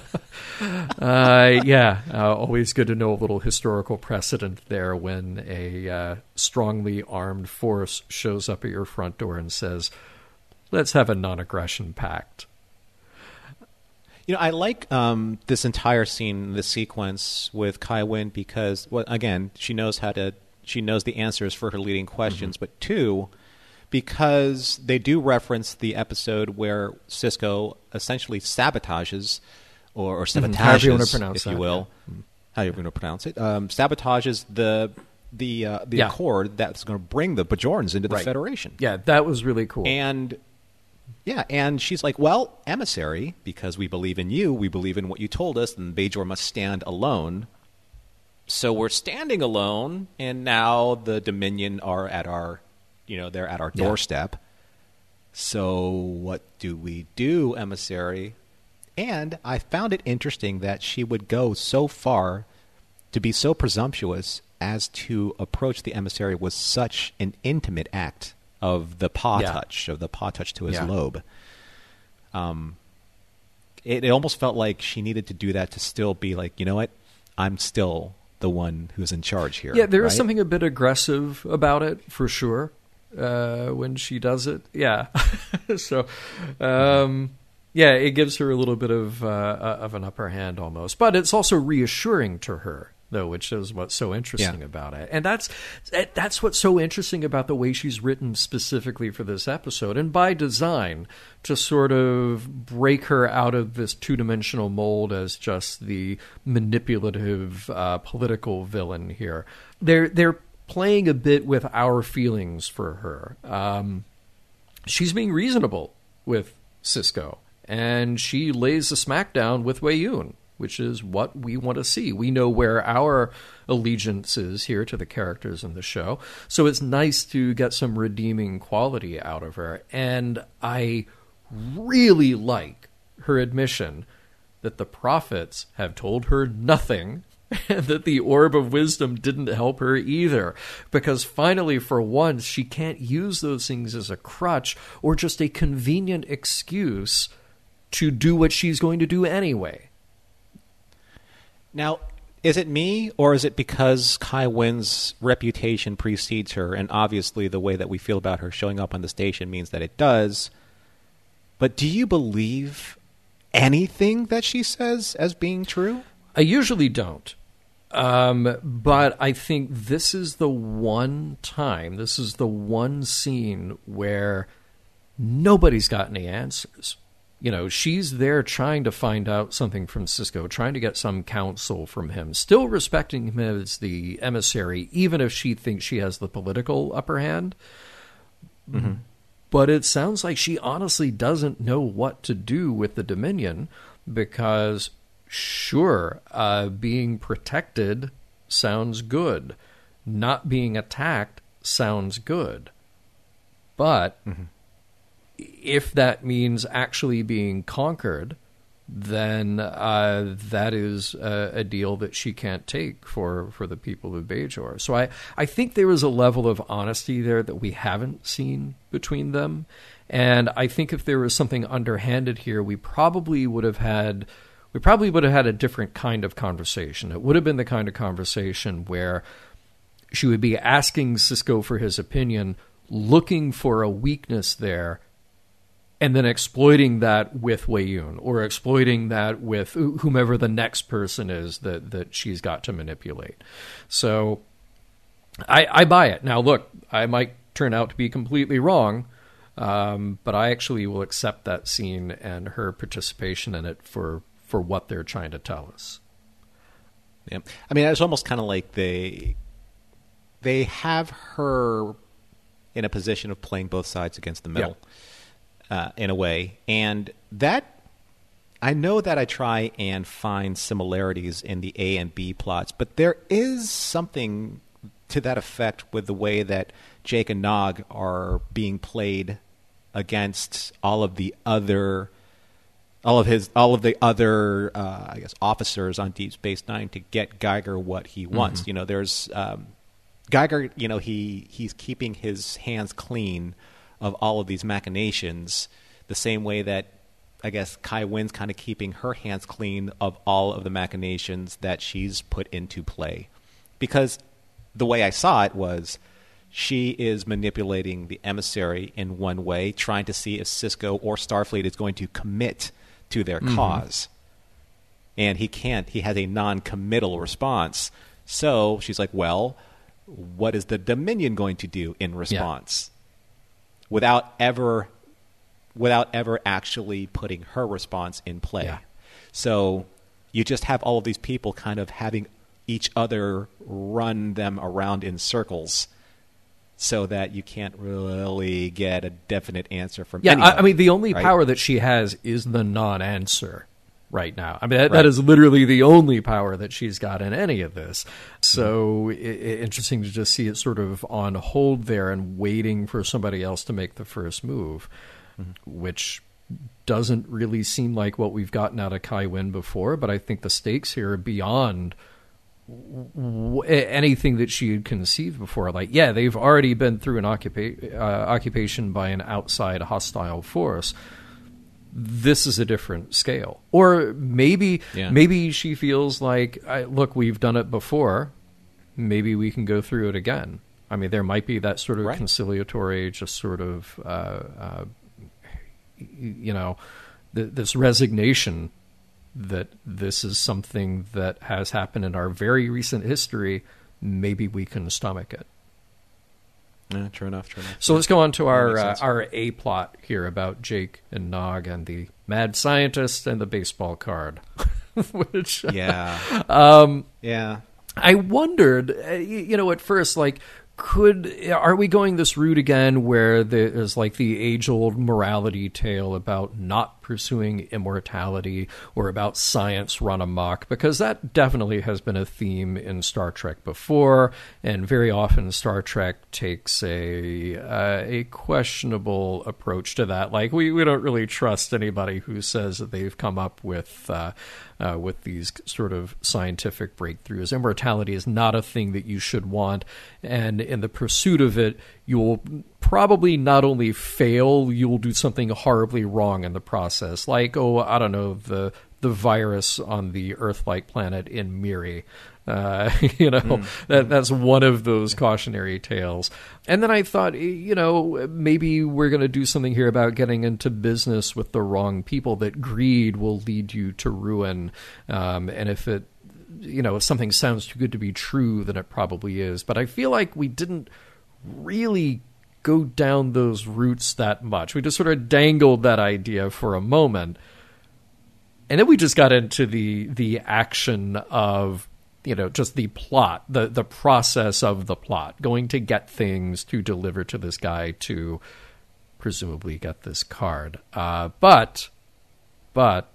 Uh, yeah, uh, always good to know a little historical precedent there when a uh, strongly armed force shows up at your front door and says let's have a non-aggression pact. You know, I like um, this entire scene, this sequence with Kai Winn because, well, again, she knows how to, she knows the answers for her leading questions, mm-hmm. but two, because they do reference the episode where Sisko essentially sabotages or, or sabotages, mm-hmm. you if you will, yeah. Mm-hmm. how you're going to pronounce it, um, sabotages the the uh, the yeah. accord that's going to bring the Bajorans into the right. Federation. Yeah, that was really cool. And yeah, and she's like, "Well, emissary, because we believe in you, we believe in what you told us, and Bajor must stand alone." So we're standing alone, and now the Dominion are at our, you know, they're at our doorstep. Yeah. So what do we do, emissary? And I found it interesting that she would go so far to be so presumptuous as to approach the emissary with such an intimate act of the paw yeah. touch, of the paw touch to his yeah. lobe. Um, it, it almost felt like she needed to do that to still be like, you know what, I'm still the one who's in charge here. Yeah, there right? is something a bit aggressive about it for sure uh, when she does it. Yeah, so um, yeah, it gives her a little bit of uh, of an upper hand almost, but it's also reassuring to her though, which is what's so interesting yeah. about it. And that's that's what's so interesting about the way she's written specifically for this episode, and by design, to sort of break her out of this two dimensional mold as just the manipulative uh, political villain here. They're they're playing a bit with our feelings for her. Um, she's being reasonable with Sisko, and she lays a smackdown with Weyoun which is what we want to see. We know where our allegiance is here to the characters in the show. So it's nice to get some redeeming quality out of her. And I really like her admission that the prophets have told her nothing and that the orb of wisdom didn't help her either. Because finally, for once, she can't use those things as a crutch or just a convenient excuse to do what she's going to do anyway. Now, is it me, or is it because Kai Winn's reputation precedes her, and obviously the way that we feel about her showing up on the station means that it does? But do you believe anything that she says as being true? I usually don't. Um, but I think this is the one time, this is the one scene where nobody's got any answers you know, she's there trying to find out something from Sisko, trying to get some counsel from him, still respecting him as the emissary, even if she thinks she has the political upper hand. Mm-hmm. But it sounds like she honestly doesn't know what to do with the Dominion because, sure, uh, being protected sounds good, not being attacked sounds good. But. Mm-hmm if that means actually being conquered, then uh, that is a, deal that she can't take for, for the people of Bajor. So I, I think there is a level of honesty there that we haven't seen between them. And I think if there was something underhanded here, we probably would have had we probably would have had a different kind of conversation. It would have been the kind of conversation where she would be asking Sisko for his opinion, looking for a weakness there, and then exploiting that with Weyoun or exploiting that with whomever the next person is that, that she's got to manipulate. So I, I buy it. Now, look, I might turn out to be completely wrong, um, but I actually will accept that scene and her participation in it for, for what they're trying to tell us. Yeah. I mean, it's almost kind of like they they have her in a position of playing both sides against the middle. Yeah uh, in a way, and that I know that I try and find similarities in the A and B plots, but there is something to that effect with the way that Jake and Nog are being played against all of the other all of his all of the other uh, I guess officers on Deep Space Nine to get Giger what he wants. You know, there's um, Giger. You know, he he's keeping his hands clean of all of these machinations, the same way that I guess Kai Winn's kind of keeping her hands clean of all of the machinations that she's put into play, because the way I saw it was she is manipulating the emissary in one way, trying to see if Sisko or Starfleet is going to commit to their mm-hmm. cause. And he can't. He has a non committal response. So she's like, well, what is the Dominion going to do in response? Without ever without ever actually putting her response in play. Yeah. So you just have all of these people kind of having each other run them around in circles so that you can't really get a definite answer from Yeah, I, I mean, the only right? power that she has is the non-answer right now. I mean, that, Right. that is literally the only power that she's got in any of this. So i i interesting to just see it sort of on hold there and waiting for somebody else to make the first move, which doesn't really seem like what we've gotten out of Kai Winn before. But I think the stakes here are beyond w- anything that she had conceived before. Like, yeah, they've already been through an occupa- uh, occupation by an outside hostile force. This is a different scale, or maybe Yeah. maybe she feels like, I, look, we've done it before. Maybe we can go through it again. I mean, there might be that sort of Right. conciliatory, just sort of, uh, uh, you know, th- this resignation that this is something that has happened in our very recent history. Maybe we can stomach it. Yeah, true enough, true enough. So let's go on to our uh, our A plot here about Jake and Nog and the mad scientist and the baseball card. Which Yeah. um, yeah. I wondered, uh, you know, at first, like, could are we going this route again, where there's like the age old morality tale about not pursuing immortality or about science run amok? Because that definitely has been a theme in Star Trek before, and very often Star Trek takes a uh, a questionable approach to that. Like, we we don't really trust anybody who says that they've come up with. Uh, uh, with these sort of scientific breakthroughs. Immortality is not a thing that you should want, and in the pursuit of it, you will probably not only fail, you will do something horribly wrong in the process. Like, oh, I don't know, the the virus on the Earth-like planet in Miri. Uh, you know, that that's one of those cautionary tales. And then I thought, you know, maybe we're going to do something here about getting into business with the wrong people. That greed will lead you to ruin, um, and if it, you know, if something sounds too good to be true, then it probably is. But I feel like we didn't really go down those routes that much. We just sort of dangled that idea for a moment. And then we just got into the the action of you know just the plot the the process of the plot going to get things to deliver to this guy to presumably get this card. Uh, but but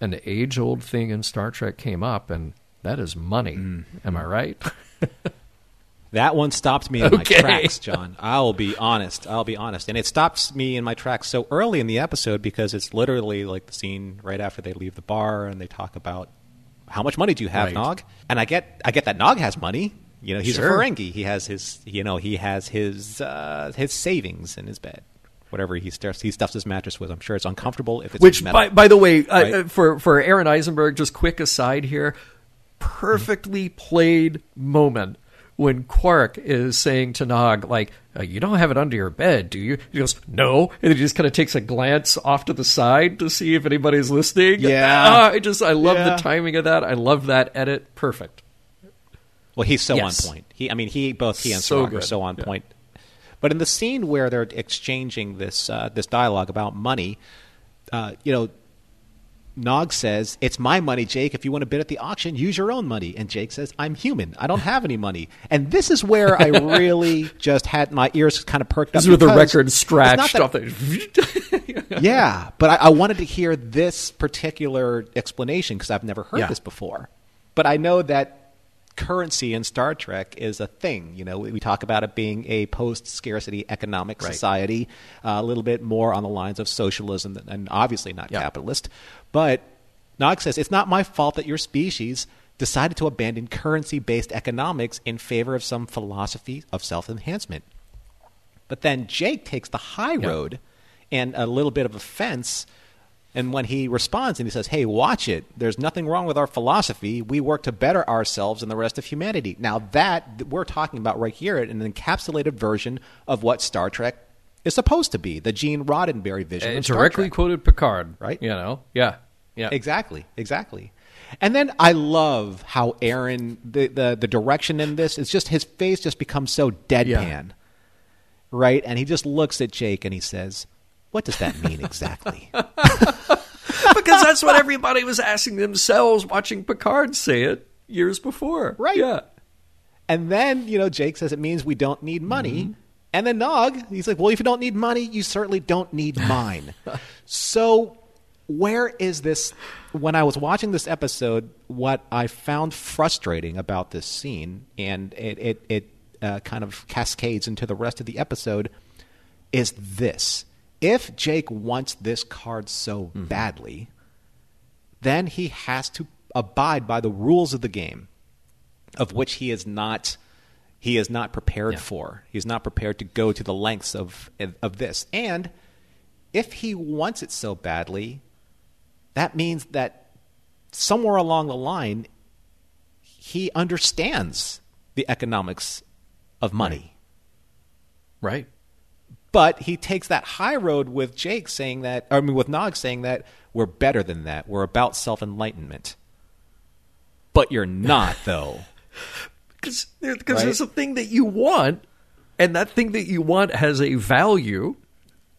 an age old thing in star trek came up and that is money. Am i right That one stopped me in Okay. my tracks, John. I'll be honest. I'll be honest. And it stops me in my tracks so early in the episode because it's literally like the scene right after they leave the bar and they talk about how much money do you have, Right. Nog? And I get I get that Nog has money. You know, he's Sure. a Ferengi. He has his you know, he has his uh, his savings in his bed. Whatever he stuffs he stuffs his mattress with. I'm sure it's uncomfortable if it's Which, metal. by, by the way, uh, Right. uh, for for Aron Eisenberg, just quick aside here, perfectly played moment when Quark is saying to Nog, like, uh, "You don't have it under your bed, do you?" He goes, "No," and he just kind of takes a glance off to the side to see if anybody's listening. Yeah. Ah, I just I love Yeah. the timing of that. I love that edit. Perfect. Well, he's so Yes. on point. He, I mean, he both he and So are so on Yeah. point. But in the scene where they're exchanging this uh, this dialogue about money, uh, you know, Nog says, "It's my money, Jake. If you want to bid at the auction, use your own money." And Jake says, "I'm human. I don't have any money." And this is where I really just had my ears kind of perked up. This is with the record scratched that- off the. yeah, but I, I wanted to hear this particular explanation because I've never heard Yeah. this before. But I know that currency in Star Trek is a thing. You know, we, we talk about it being a post-scarcity economic Right. society, uh, a little bit more on the lines of socialism, and obviously not capitalist. But Nog says it's not my fault that your species decided to abandon currency-based economics in favor of some philosophy of self-enhancement. But then Jake takes the high road and a little bit of offense. And when he responds and he says, Hey, watch it. There's nothing wrong with our philosophy. We work to better ourselves and the rest of humanity. Now, that we're talking about right here, in an encapsulated version of what Star Trek is supposed to be the Gene Roddenberry vision. Star directly quoted Picard, Right. You know, yeah, yeah, Exactly, exactly. And then I love how Aron the, the the direction in this is just his face just becomes so deadpan. Right? And he just looks at Jake and he says, What does that mean exactly? because that's what everybody was asking themselves watching Picard say it years before, Right. Yeah, and then, you know, Jake says it means we don't need money. Mm-hmm. And then Nog, he's like, Well, if you don't need money, you certainly don't need mine. so where is this when I was watching this episode, what I found frustrating about this scene, and it it, it uh, kind of cascades into the rest of the episode, is this: if Jake wants this card so Mm-hmm. badly, then he has to abide by the rules of the game, of which he is not he is not prepared Yeah. for. He's not prepared to go to the lengths of of this. And if he wants it so badly, that means that somewhere along the line he understands the economics of money. right. But he takes that high road with Jake saying that, I mean, with Nog saying that we're better than that. We're about self enlightenment. But you're not, though. Because Right? there's a thing that you want, and that thing that you want has a value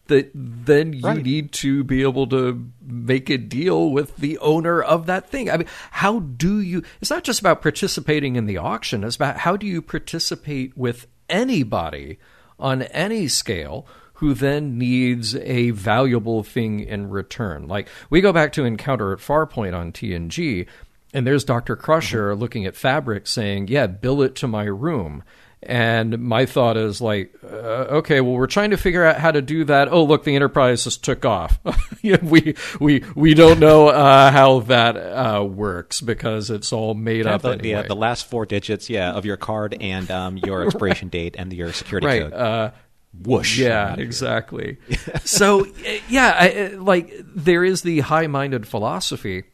that then you Right. need to be able to make a deal with the owner of that thing. I mean, how do you? It's not just about participating in the auction. It's about how do you participate with anybody on any scale who then needs a valuable thing in return. Like we go back to Encounter at Farpoint on TNG, and there's Dr. Crusher looking at fabric saying, Yeah, bill it to my room. And my thought is like, uh, okay, well, we're trying to figure out how to do that. Oh, look, the Enterprise just took off. We we we don't know uh, how that uh, works because it's all made up. the, the, anyway. the last four digits, yeah, of your card and um, your expiration date and your security right. code. Uh, Whoosh. Yeah, exactly. so, yeah, I, like there is the high-minded philosophy.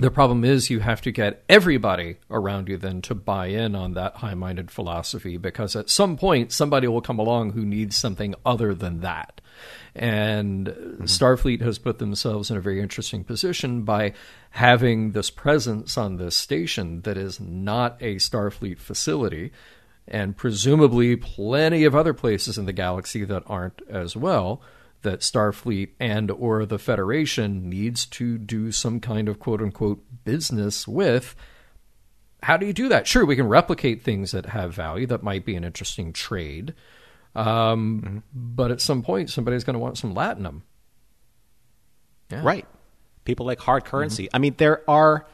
The problem is you have to get everybody around you then to buy in on that high-minded philosophy because at some point somebody will come along who needs something other than that. And mm-hmm. Starfleet has put themselves in a very interesting position by having this presence on this station that is not a Starfleet facility and presumably plenty of other places in the galaxy that aren't as well that starfleet and or the federation needs to do some kind of quote unquote business with how do you do that sure we can replicate things that have value that might be an interesting trade um, but at some point somebody's going to want some latinum yeah. Right. People like hard currency. I mean, there are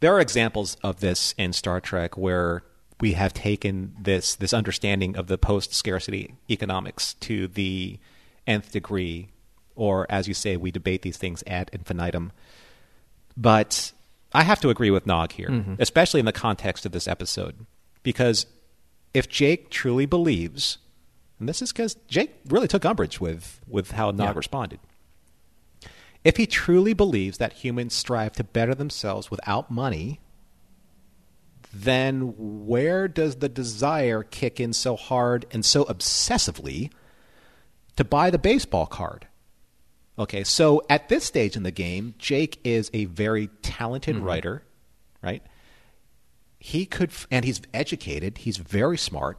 there are examples of this in Star Trek where we have taken this this understanding of the post scarcity economics to the nth degree, or as you say, we debate these things ad infinitum. But I have to agree with Nog here, mm-hmm. especially in the context of this episode, because if Jake truly believes, and this is because Jake really took umbrage with with how Nog Yeah. responded. If he truly believes that humans strive to better themselves without money, then where does the desire kick in so hard and so obsessively to buy the baseball card? Okay, so at this stage in the game, Jake is a very talented mm-hmm. writer, right? He could, and he's educated, he's very smart,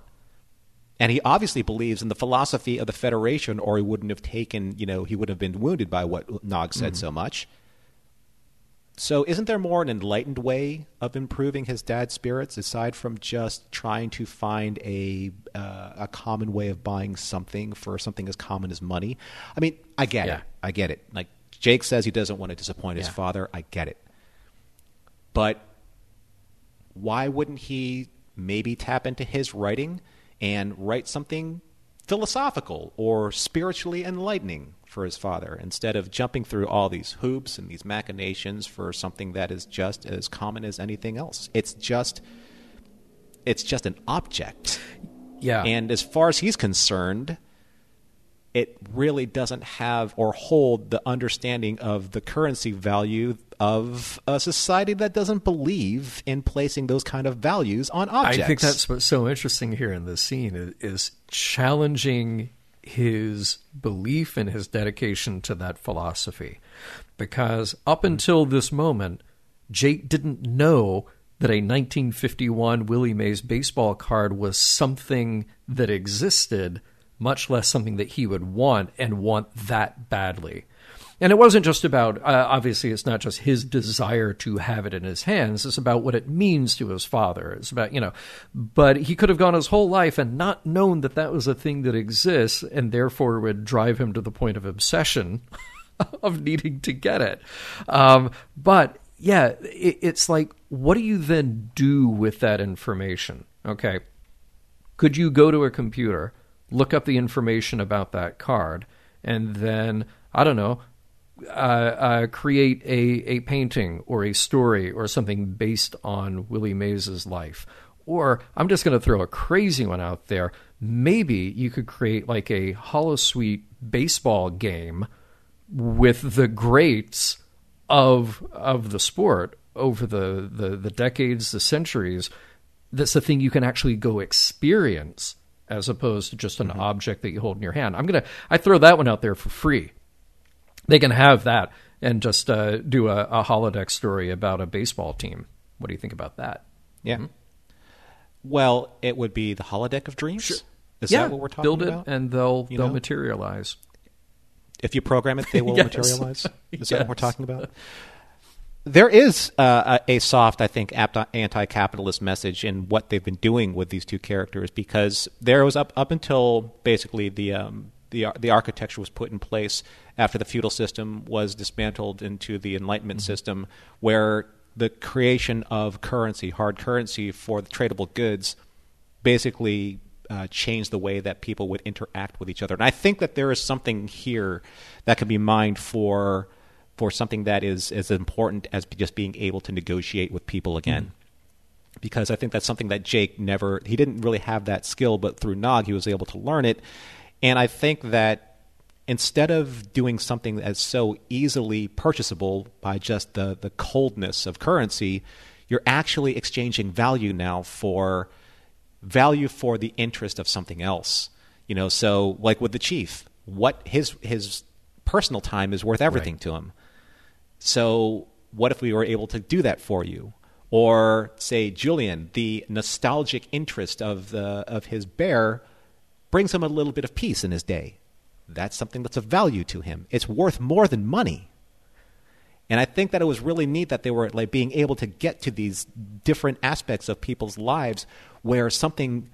and he obviously believes in the philosophy of the Federation, or he wouldn't have taken, you know, he would have been wounded by what Nog said mm-hmm. so much. So, isn't there more an enlightened way of improving his dad's spirits aside from just trying to find a uh, a common way of buying something for something as common as money? I mean, I get Yeah. it. I get it. Like Jake says, he doesn't want to disappoint his Yeah. father. I get it. But why wouldn't he maybe tap into his writing and write something philosophical or spiritually enlightening for his father instead of jumping through all these hoops and these machinations for something that is just as common as anything else. It's just it's just an object. Yeah. And as far as he's concerned, it really doesn't have or hold the understanding of the currency value of a society that doesn't believe in placing those kind of values on objects. I think that's what's so interesting here in this scene is, is challenging his belief and his dedication to that philosophy. Because up mm-hmm. until this moment, Jake didn't know that a 1951 Willie Mays baseball card was something that existed, much less something that he would want and want that badly. And it wasn't just about, uh, obviously, it's not just his desire to have it in his hands. It's about what it means to his father. It's about, you know, but he could have gone his whole life and not known that that was a thing that exists and therefore would drive him to the point of obsession of needing to get it. Um, but yeah, it, it's like, what do you then do with that information? Okay. Could you go to a computer, look up the information about that card, and then, I don't know, uh, uh, create a, a painting or a story or something based on Willie Mays's life. Or I'm just going to throw a crazy one out there. Maybe you could create like a holosuite baseball game with the greats of of the sport over the, the, the decades, the centuries. That's the thing you can actually go experience as opposed to just an mm-hmm. object that you hold in your hand. I'm gonna I throw that one out there for free they can have that and just uh, do a, a, holodeck story about a baseball team. What do you think about that? Yeah. Mm-hmm. Well, it would be the holodeck of dreams. Sure. Is yeah, that what we're talking about? build about? it and they'll you they'll know? materialize. If you program it, they will yes. materialize. Is yes. that what we're talking about? There is uh, a, a, soft, I think, anti-capitalist message in what they've been doing with these two characters because there was up up until basically the um, the the architecture was put in place after the feudal system was dismantled into the Enlightenment mm-hmm. system, where the creation of currency, hard currency for the tradable goods, basically uh, changed the way that people would interact with each other. And I think that there is something here that can be mined for for something that is as important as just being able to negotiate with people again. Mm because I think that's something that Jake never he didn't really have that skill, but through Nog he was able to learn it. And I think that instead of doing something that's so easily purchasable by just the, the coldness of currency, you're actually exchanging value now for value for the interest of something else. You know, so like with the chief, what his his personal time is worth everything right. to him. So what if we were able to do that for you? Or say Julian, the nostalgic interest of the of his bear brings him a little bit of peace in his day that's something that's of value to him. It's worth more than money. And I think that it was really neat that they were like being able to get to these different aspects of people's lives where something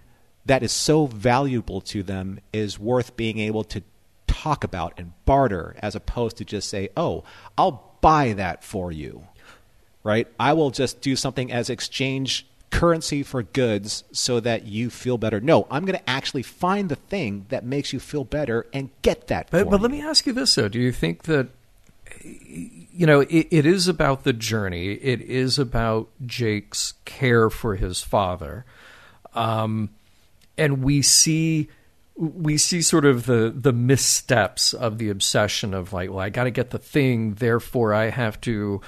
that is so valuable to them is worth being able to talk about and barter as opposed to just say, "Oh, I'll buy that for you." Right? I will just do something as exchange currency for goods so that you feel better. No, I'm going to actually find the thing that makes you feel better and get that. But, but let me ask you this though: Do you think that you know it, it is about the journey? It is about Jake's care for his father, um, and we see we see sort of the the missteps of the obsession of like, well, I got to get the thing, therefore I have to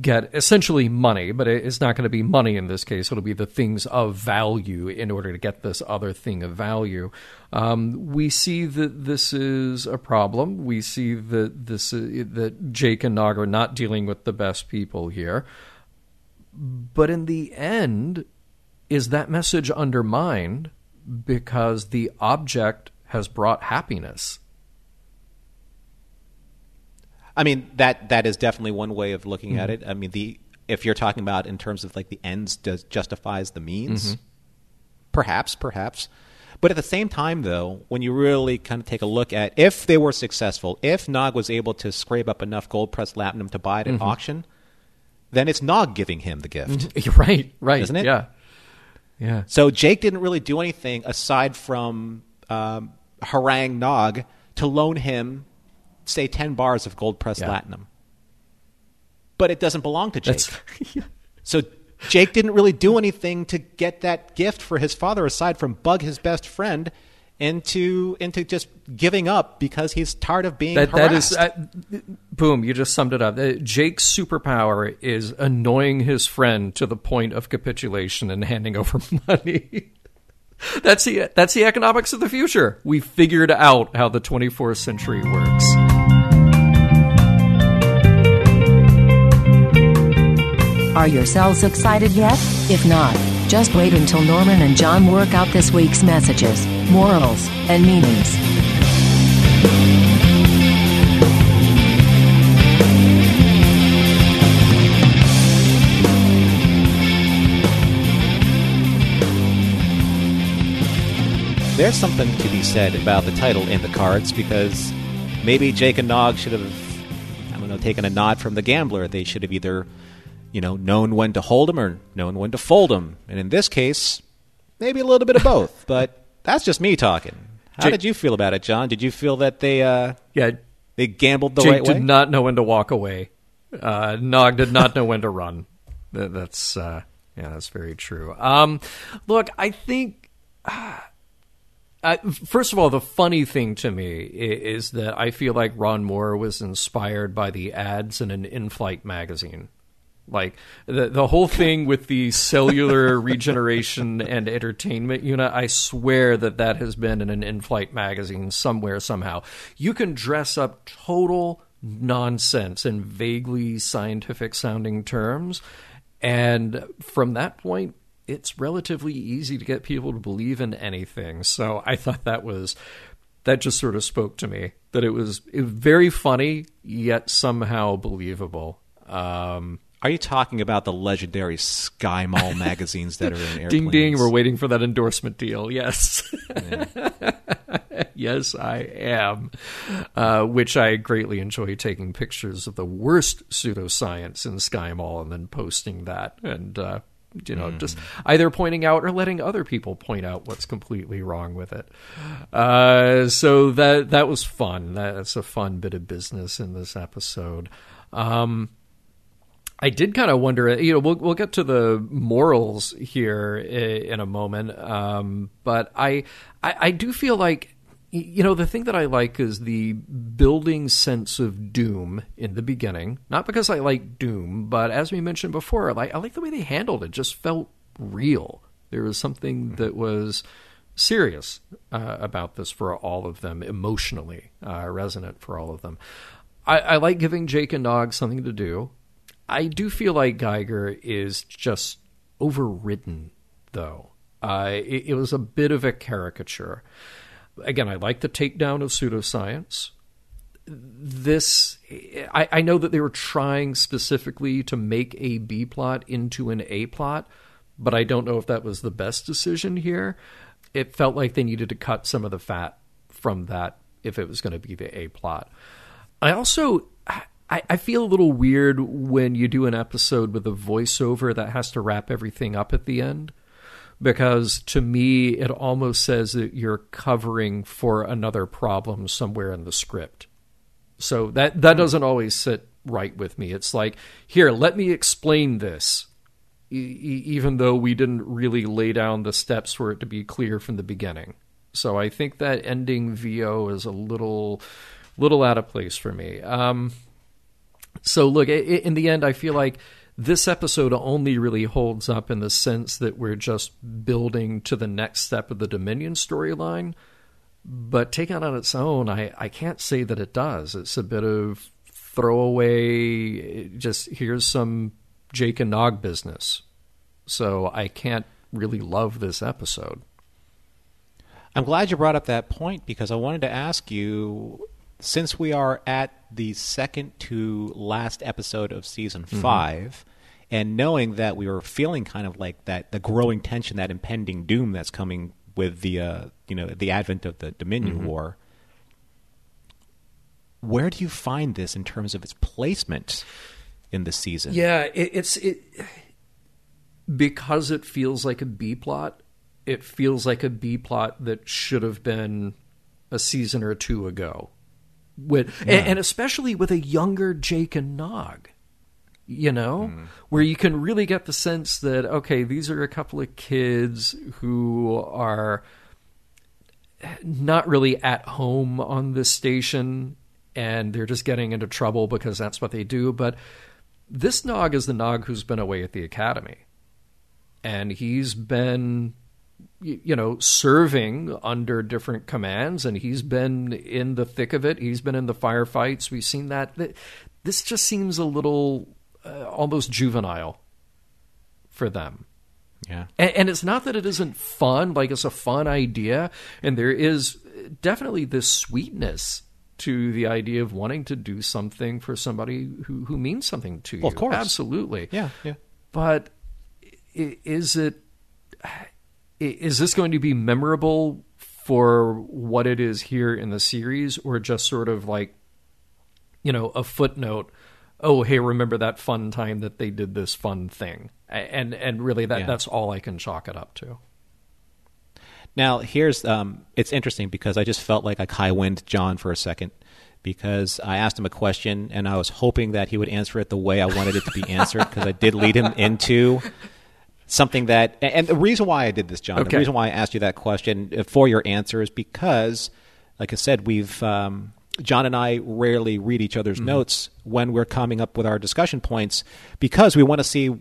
get essentially money, but it's not going to be money in this case. It'll be the things of value in order to get this other thing of value. Um, we see that this is a problem. We see that this uh, that Jake and Nog are not dealing with the best people here. But in the end, is that message undermined because the object has brought happiness? I mean that that is definitely one way of looking mm-hmm. at it. I mean the if you're talking about in terms of like the ends does justifies the means, mm-hmm. perhaps, perhaps. But at the same time, though, when you really kind of take a look at if they were successful, if Nog was able to scrape up enough gold pressed latinum to buy it at mm-hmm. auction, then it's Nog giving him the gift. right, right, Isn't it? Yeah, yeah. So Jake didn't really do anything aside from um, harangue Nog to loan him, say, 10 bars of gold pressed Yeah. latinum. But it doesn't belong to Jake. So Jake didn't really do anything to get that gift for his father aside from bug his best friend into into just giving up because he's tired of being that that is harassed. uh, boom. You just summed it up. Uh, Jake's superpower is annoying his friend to the point of capitulation and handing over money. that's the that's the economics of the future. We figured out how the 24th century works. Are your cells excited yet? If not, just wait until Norman and John work out this week's messages, morals, and meanings. There's something to be said about the title in the cards because maybe Jake and Nog should have, I don't know, taken a nod from the gambler. They should have either, you know, known when to hold him or known when to fold him. And in this case, maybe a little bit of both. but that's just me talking. How Jake- did you feel about it, John? Did you feel that they uh, Yeah, they gambled the Jake right did not know when to walk away. Uh, Nog did not know when to run. That, that's uh, yeah, that's very true. Um, look, I think. Uh, first of all, the funny thing to me i- is that I feel like Ron Moore was inspired by the ads in an in-flight magazine. Like the the whole thing with the cellular regeneration and entertainment unit, I swear that that has been in an in-flight magazine somewhere somehow. You can dress up total nonsense in vaguely scientific sounding terms, and from that point, it's relatively easy to get people to believe in anything. So I thought that was that just sort of spoke to me that it was, it was very funny yet somehow believable. Um, Are you talking about the legendary Sky Mall magazines that are in airplanes? ding ding, we're waiting for that endorsement deal. Yes. yes, I am. Uh, which I greatly enjoy taking pictures of the worst pseudoscience in Sky Mall and then posting that and uh, you know, just either pointing out or letting other people point out what's completely wrong with it. Uh, so that that was fun. That's a fun bit of business in this episode. Um, I did kind of wonder. You know, we'll we'll get to the morals here in a moment, um, but I, I I do feel like you know the thing that I like is the building sense of doom in the beginning. Not because I like doom, but as we mentioned before, I like I like the way they handled it. it just felt real. There was something that was serious uh, about this for all of them, emotionally uh, resonant for all of them. I, I like giving Jake and Nog something to do. I do feel like Giger is just overridden, though. Uh, it, it was a bit of a caricature. Again, I like the takedown of pseudoscience. This, I, I know that they were trying specifically to make a B plot into an A plot, but I don't know if that was the best decision here. It felt like they needed to cut some of the fat from that if it was going to be the A plot. I also I, I feel a little weird when you do an episode with a voiceover that has to wrap everything up at the end. Because to me, it almost says that you're covering for another problem somewhere in the script. So that that doesn't always sit right with me. It's like, here, let me explain this, e- e- even though we didn't really lay down the steps for it to be clear from the beginning. So I think that ending VO is a little little out of place for me. Um, so look, in the end, I feel like this episode only really holds up in the sense that we're just building to the next step of the Dominion storyline. But taken on its own, I, I can't say that it does. It's a bit of throwaway, just here's some Jake and Nog business. So I can't really love this episode. I'm glad you brought up that point because I wanted to ask you since we are at the second to last episode of season 5 and knowing that we were feeling kind of like that the growing tension that impending doom that's coming with the uh, you know the advent of the Dominion War where do you find this in terms of its placement in the season. Yeah, it, it's it because it feels like a B plot. It feels like a B plot that should have been a season or two ago, with and, and especially with a younger Jake and Nog. You know, mm-hmm. where you can really get the sense that okay, these are a couple of kids who are not really at home on this station and they're just getting into trouble because that's what they do. But this Nog is the Nog who's been away at the academy. And he's been, you know, serving under different commands and he's been in the thick of it. He's been in the firefights. We've seen that. This just seems a little uh, almost juvenile for them. Yeah. And, and it's not that it isn't fun, like it's a fun idea, and there is definitely this sweetness to the idea of wanting to do something for somebody who, who means something to you. Well, of course. Absolutely. Yeah. Yeah. But is it is this going to be memorable for what it is here in the series or just sort of like you know a footnote oh hey remember that fun time that they did this fun thing and and really that Yeah. that's all I can chalk it up to Now, here's um, it's interesting because I just felt like I high wind John for a second because I asked him a question and I was hoping that he would answer it the way I wanted it to be answered because I did lead him into something that and- the reason why I did this, John, Okay. the reason why I asked you that question uh, for your answer is because, like I said, we've um, John and I rarely read each other's notes when we're coming up with our discussion points because we want to see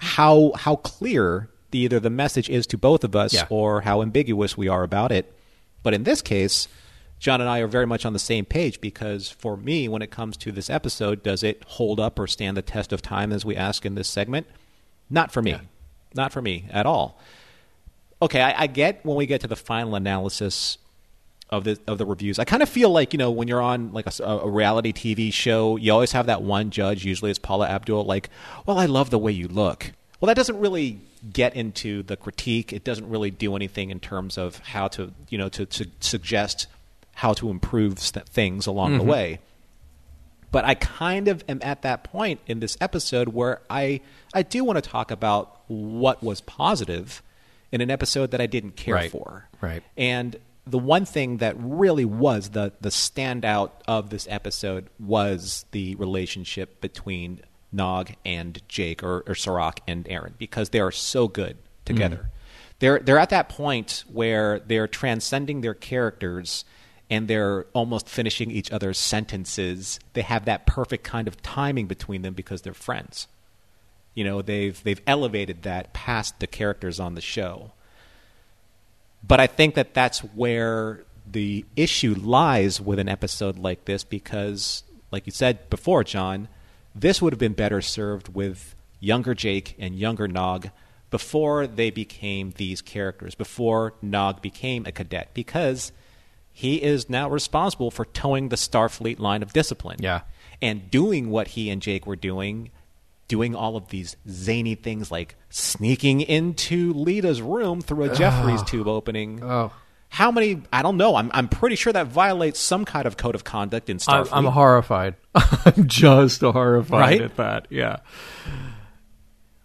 how how clear the, either the message is to both of us Yeah. or how ambiguous we are about it. But in this case, John and I are very much on the same page because for me, when it comes to this episode, does it hold up or stand the test of time as we ask in this segment? Not for me. Not for me at all. Okay, I, I get when we get to the final analysis of the of the reviews. I kind of feel like you know when you're on like a reality TV show, you always have that one judge. Usually it's Paula Abdul. Like, well, I love the way you look. Well, that doesn't really get into the critique. It doesn't really do anything in terms of how to you know to, to suggest how to improve st- things along the mm-hmm. way. But I kind of am at that point in this episode where I I do want to talk about what was positive in an episode that I didn't care Right. for. Right. And the one thing that really was the the standout of this episode was the relationship between Nog and Jake or, or Cirroc and Aron because they are so good mm. together. They're they're at that point where they're transcending their characters and they're almost finishing each other's sentences. They have that perfect kind of timing between them because they're friends. You know, they've they've elevated that past the characters on the show. But I think that that's where the issue lies with an episode like this because, like you said before, John, this would have been better served with younger Jake and younger Nog before they became these characters, before Nog became a cadet, because he is now responsible for towing the Starfleet line of discipline. Yeah. And doing what he and Jake were doing, doing all of these zany things like sneaking into Leeta's room through a Jefferies tube opening. Oh. How many? I don't know. I'm, I'm pretty sure that violates some kind of code of conduct in Starfleet. I'm. I'm horrified I'm just horrified Right? at that yeah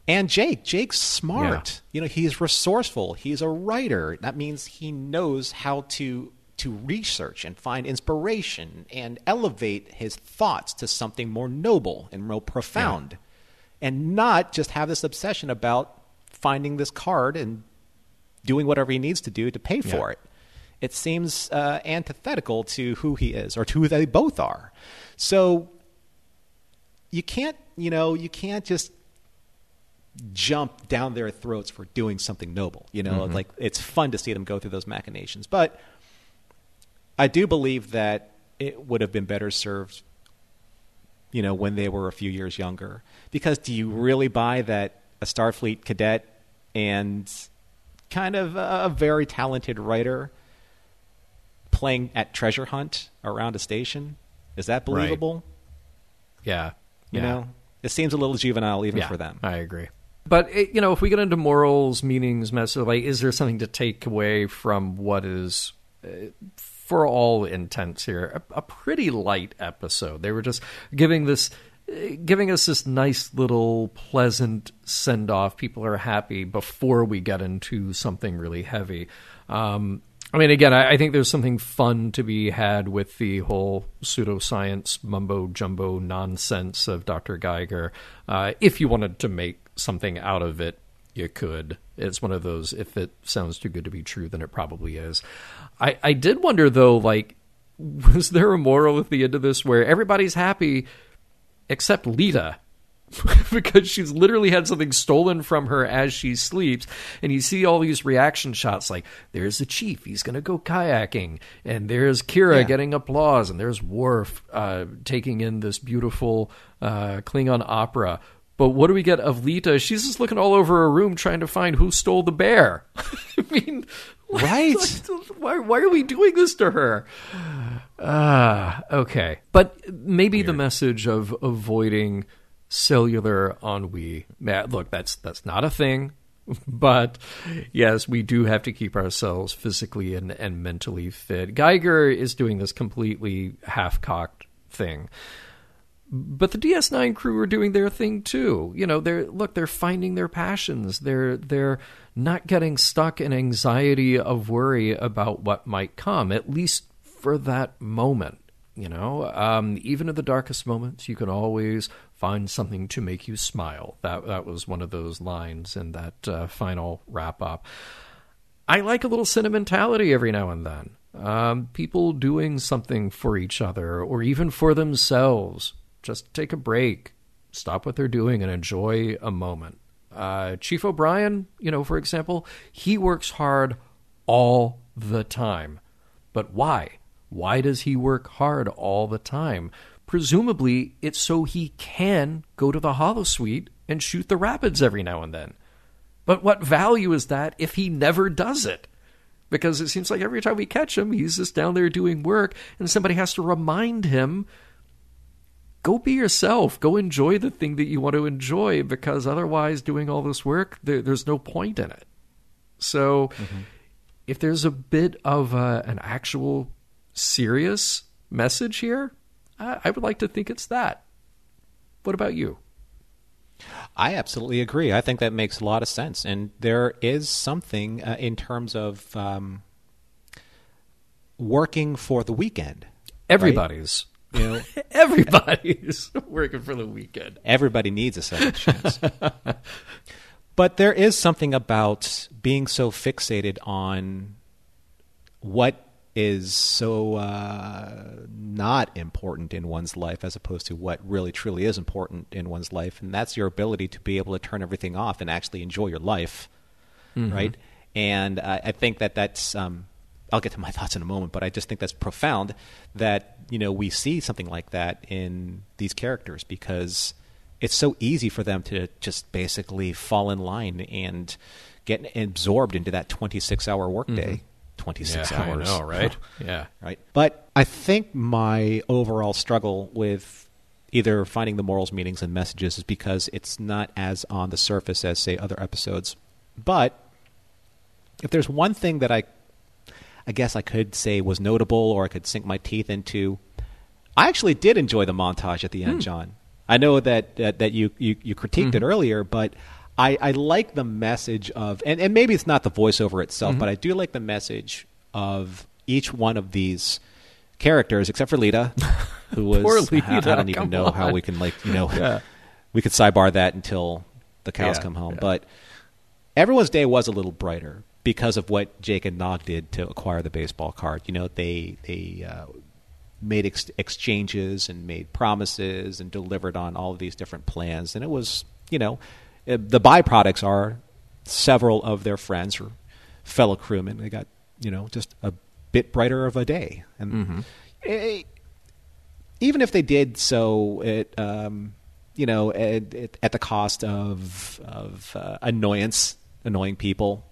And Jake, Jake's smart. You know, he's resourceful. He's a writer. That means he knows how to to research and find inspiration and elevate his thoughts to something more noble and more profound. And not just have this obsession about finding this card and doing whatever he needs to do to pay for Yeah. it. It seems uh, antithetical to who he is or to who they both are. So you can't, you know, you can't just jump down their throats for doing something noble. You know, like it's fun to see them go through those machinations. But I do believe that it would have been better served, you know, when they were a few years younger. Because do you really buy that a Starfleet cadet and kind of a very talented writer playing at treasure hunt around a station is that Right. believable? yeah You yeah. know, it seems a little juvenile even yeah, for them. I agree. But it, you know, if we get into morals, meanings, message, like, is there something to take away from what is, uh, for all intents here, a, a pretty light episode? They were just giving this giving us this nice little pleasant send off. People are happy before we get into something really heavy. Um, I mean, again, I, think there's something fun to be had with the whole pseudoscience mumbo jumbo nonsense of Dr. Giger. Uh, if you wanted to make something out of it, you could. It's one of those, if it sounds too good to be true, then it probably is. I, I did wonder, though, like, was there a moral at the end of this where everybody's happy except Leeta? because she's literally had something stolen from her as she sleeps. And you see all these reaction shots like there's the chief, he's going to go kayaking. And there's Kira yeah. getting applause. And there's Worf uh, taking in this beautiful uh, Klingon opera. But what do we get of Leeta? She's just looking all over her room trying to find who stole the bear. I mean, right? why, why are we doing this to her? Ah, uh, okay. But maybe Weird. the message of avoiding cellular ennui. Look, that's that's not a thing, but yes, we do have to keep ourselves physically and, and mentally fit. Giger is doing this completely half cocked thing. But the DS9 crew are doing their thing too. You know, they're look, they're finding their passions. They're they're not getting stuck in anxiety of worry about what might come, at least for that moment. You know, um, even in the darkest moments, you can always find something to make you smile. That that was one of those lines in that uh, final wrap up. I like a little sentimentality every now and then. Um, people doing something for each other or even for themselves. Just take a break, stop what they're doing, and enjoy a moment. Uh, Chief O'Brien, you know, for example, he works hard all the time. But why? Why does he work hard all the time? presumably it's so he can go to the holosuite and shoot the rapids every now and then. But what value is that if he never does it? Because it seems like every time we catch him, he's just down there doing work, and somebody has to remind him go be yourself. Go enjoy the thing that you want to enjoy, because otherwise, doing all this work, there, there's no point in it. So, mm-hmm. if there's a bit of uh, an actual serious message here, I would like to think it's that. What about you? I absolutely agree. I think that makes a lot of sense, and there is something uh, in terms of um, working for the weekend. Everybody's. Right? You know, everybody's working for the weekend. Everybody needs a second chance. but there is something about being so fixated on what is so uh, not important in one's life as opposed to what really truly is important in one's life and that's your ability to be able to turn everything off and actually enjoy your life mm-hmm. right and uh, i think that that's um, i'll get to my thoughts in a moment but i just think that's profound that you know we see something like that in these characters because it's so easy for them to just basically fall in line and get absorbed into that 26 hour workday mm-hmm 26 yeah, hours. I know, right? yeah. Right. But I think my overall struggle with either finding the morals, meanings, and messages is because it's not as on the surface as, say, other episodes. But if there's one thing that I, I guess I could say was notable or I could sink my teeth into, I actually did enjoy the montage at the end, hmm. John. I know that, that, that you, you, you critiqued mm-hmm. it earlier, but I, I like the message of, and, and maybe it's not the voiceover itself, mm-hmm. but I do like the message of each one of these characters, except for Leeta, who was. Poor Leeta, I, I don't even know on. how we can, like, you know, yeah. we could sidebar that until the cows yeah, come home. Yeah. But everyone's day was a little brighter because of what Jake and Nog did to acquire the baseball card. You know, they they uh, made ex- exchanges and made promises and delivered on all of these different plans, and it was you know uh, the byproducts are several of their friends or fellow crewmen. They got you know just a bit brighter of a day, and mm-hmm. it, even if they did so, it um, you know at, at, the cost of of uh, annoyance, annoying people,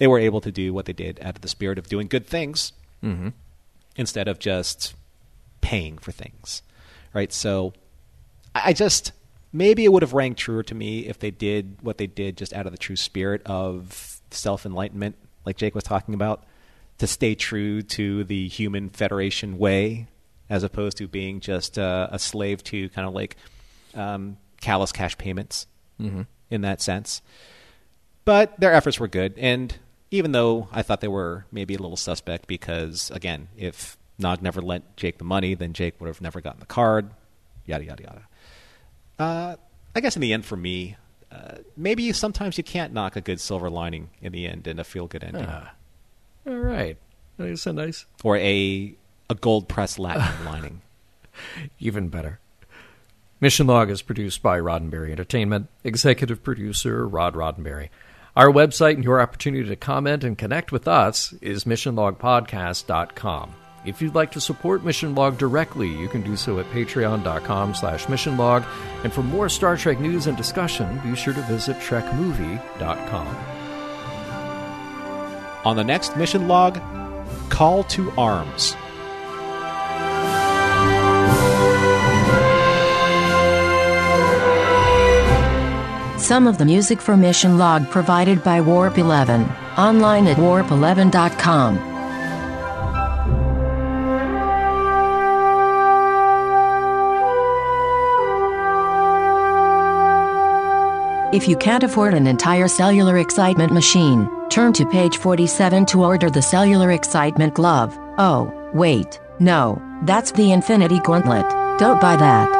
they were able to do what they did out of the spirit of doing good things mm-hmm. instead of just paying for things, right? So I just maybe it would have rang truer to me if they did what they did just out of the true spirit of self enlightenment, like Jake was talking about, to stay true to the human federation way, as opposed to being just uh, a slave to kind of like um, callous cash payments in that sense. But their efforts were good, and even though I thought they were maybe a little suspect because, again, if Nog never lent Jake the money, then Jake would have never gotten the card, yada, yada, yada. Uh, I guess in the end, for me, uh, maybe sometimes you can't knock a good silver lining in the end and a feel good ending. All right. That's a nice, Or a, a gold pressed latinum lining. even better. Mission Log is produced by Roddenberry Entertainment, executive producer Rod Roddenberry. Our website and your opportunity to comment and connect with us is missionlogpodcast.com. If you'd like to support Mission Log directly, you can do so at patreon.com slash missionlog. And for more Star Trek news and discussion, be sure to visit trekmovie.com. On the next mission log, Call to Arms. Some of the music for Mission Log provided by Warp 11, online at warp11.com. If you can't afford an entire cellular excitement machine, turn to page 47 to order the cellular excitement glove. Oh, wait, no, that's the infinity gauntlet. Don't buy that.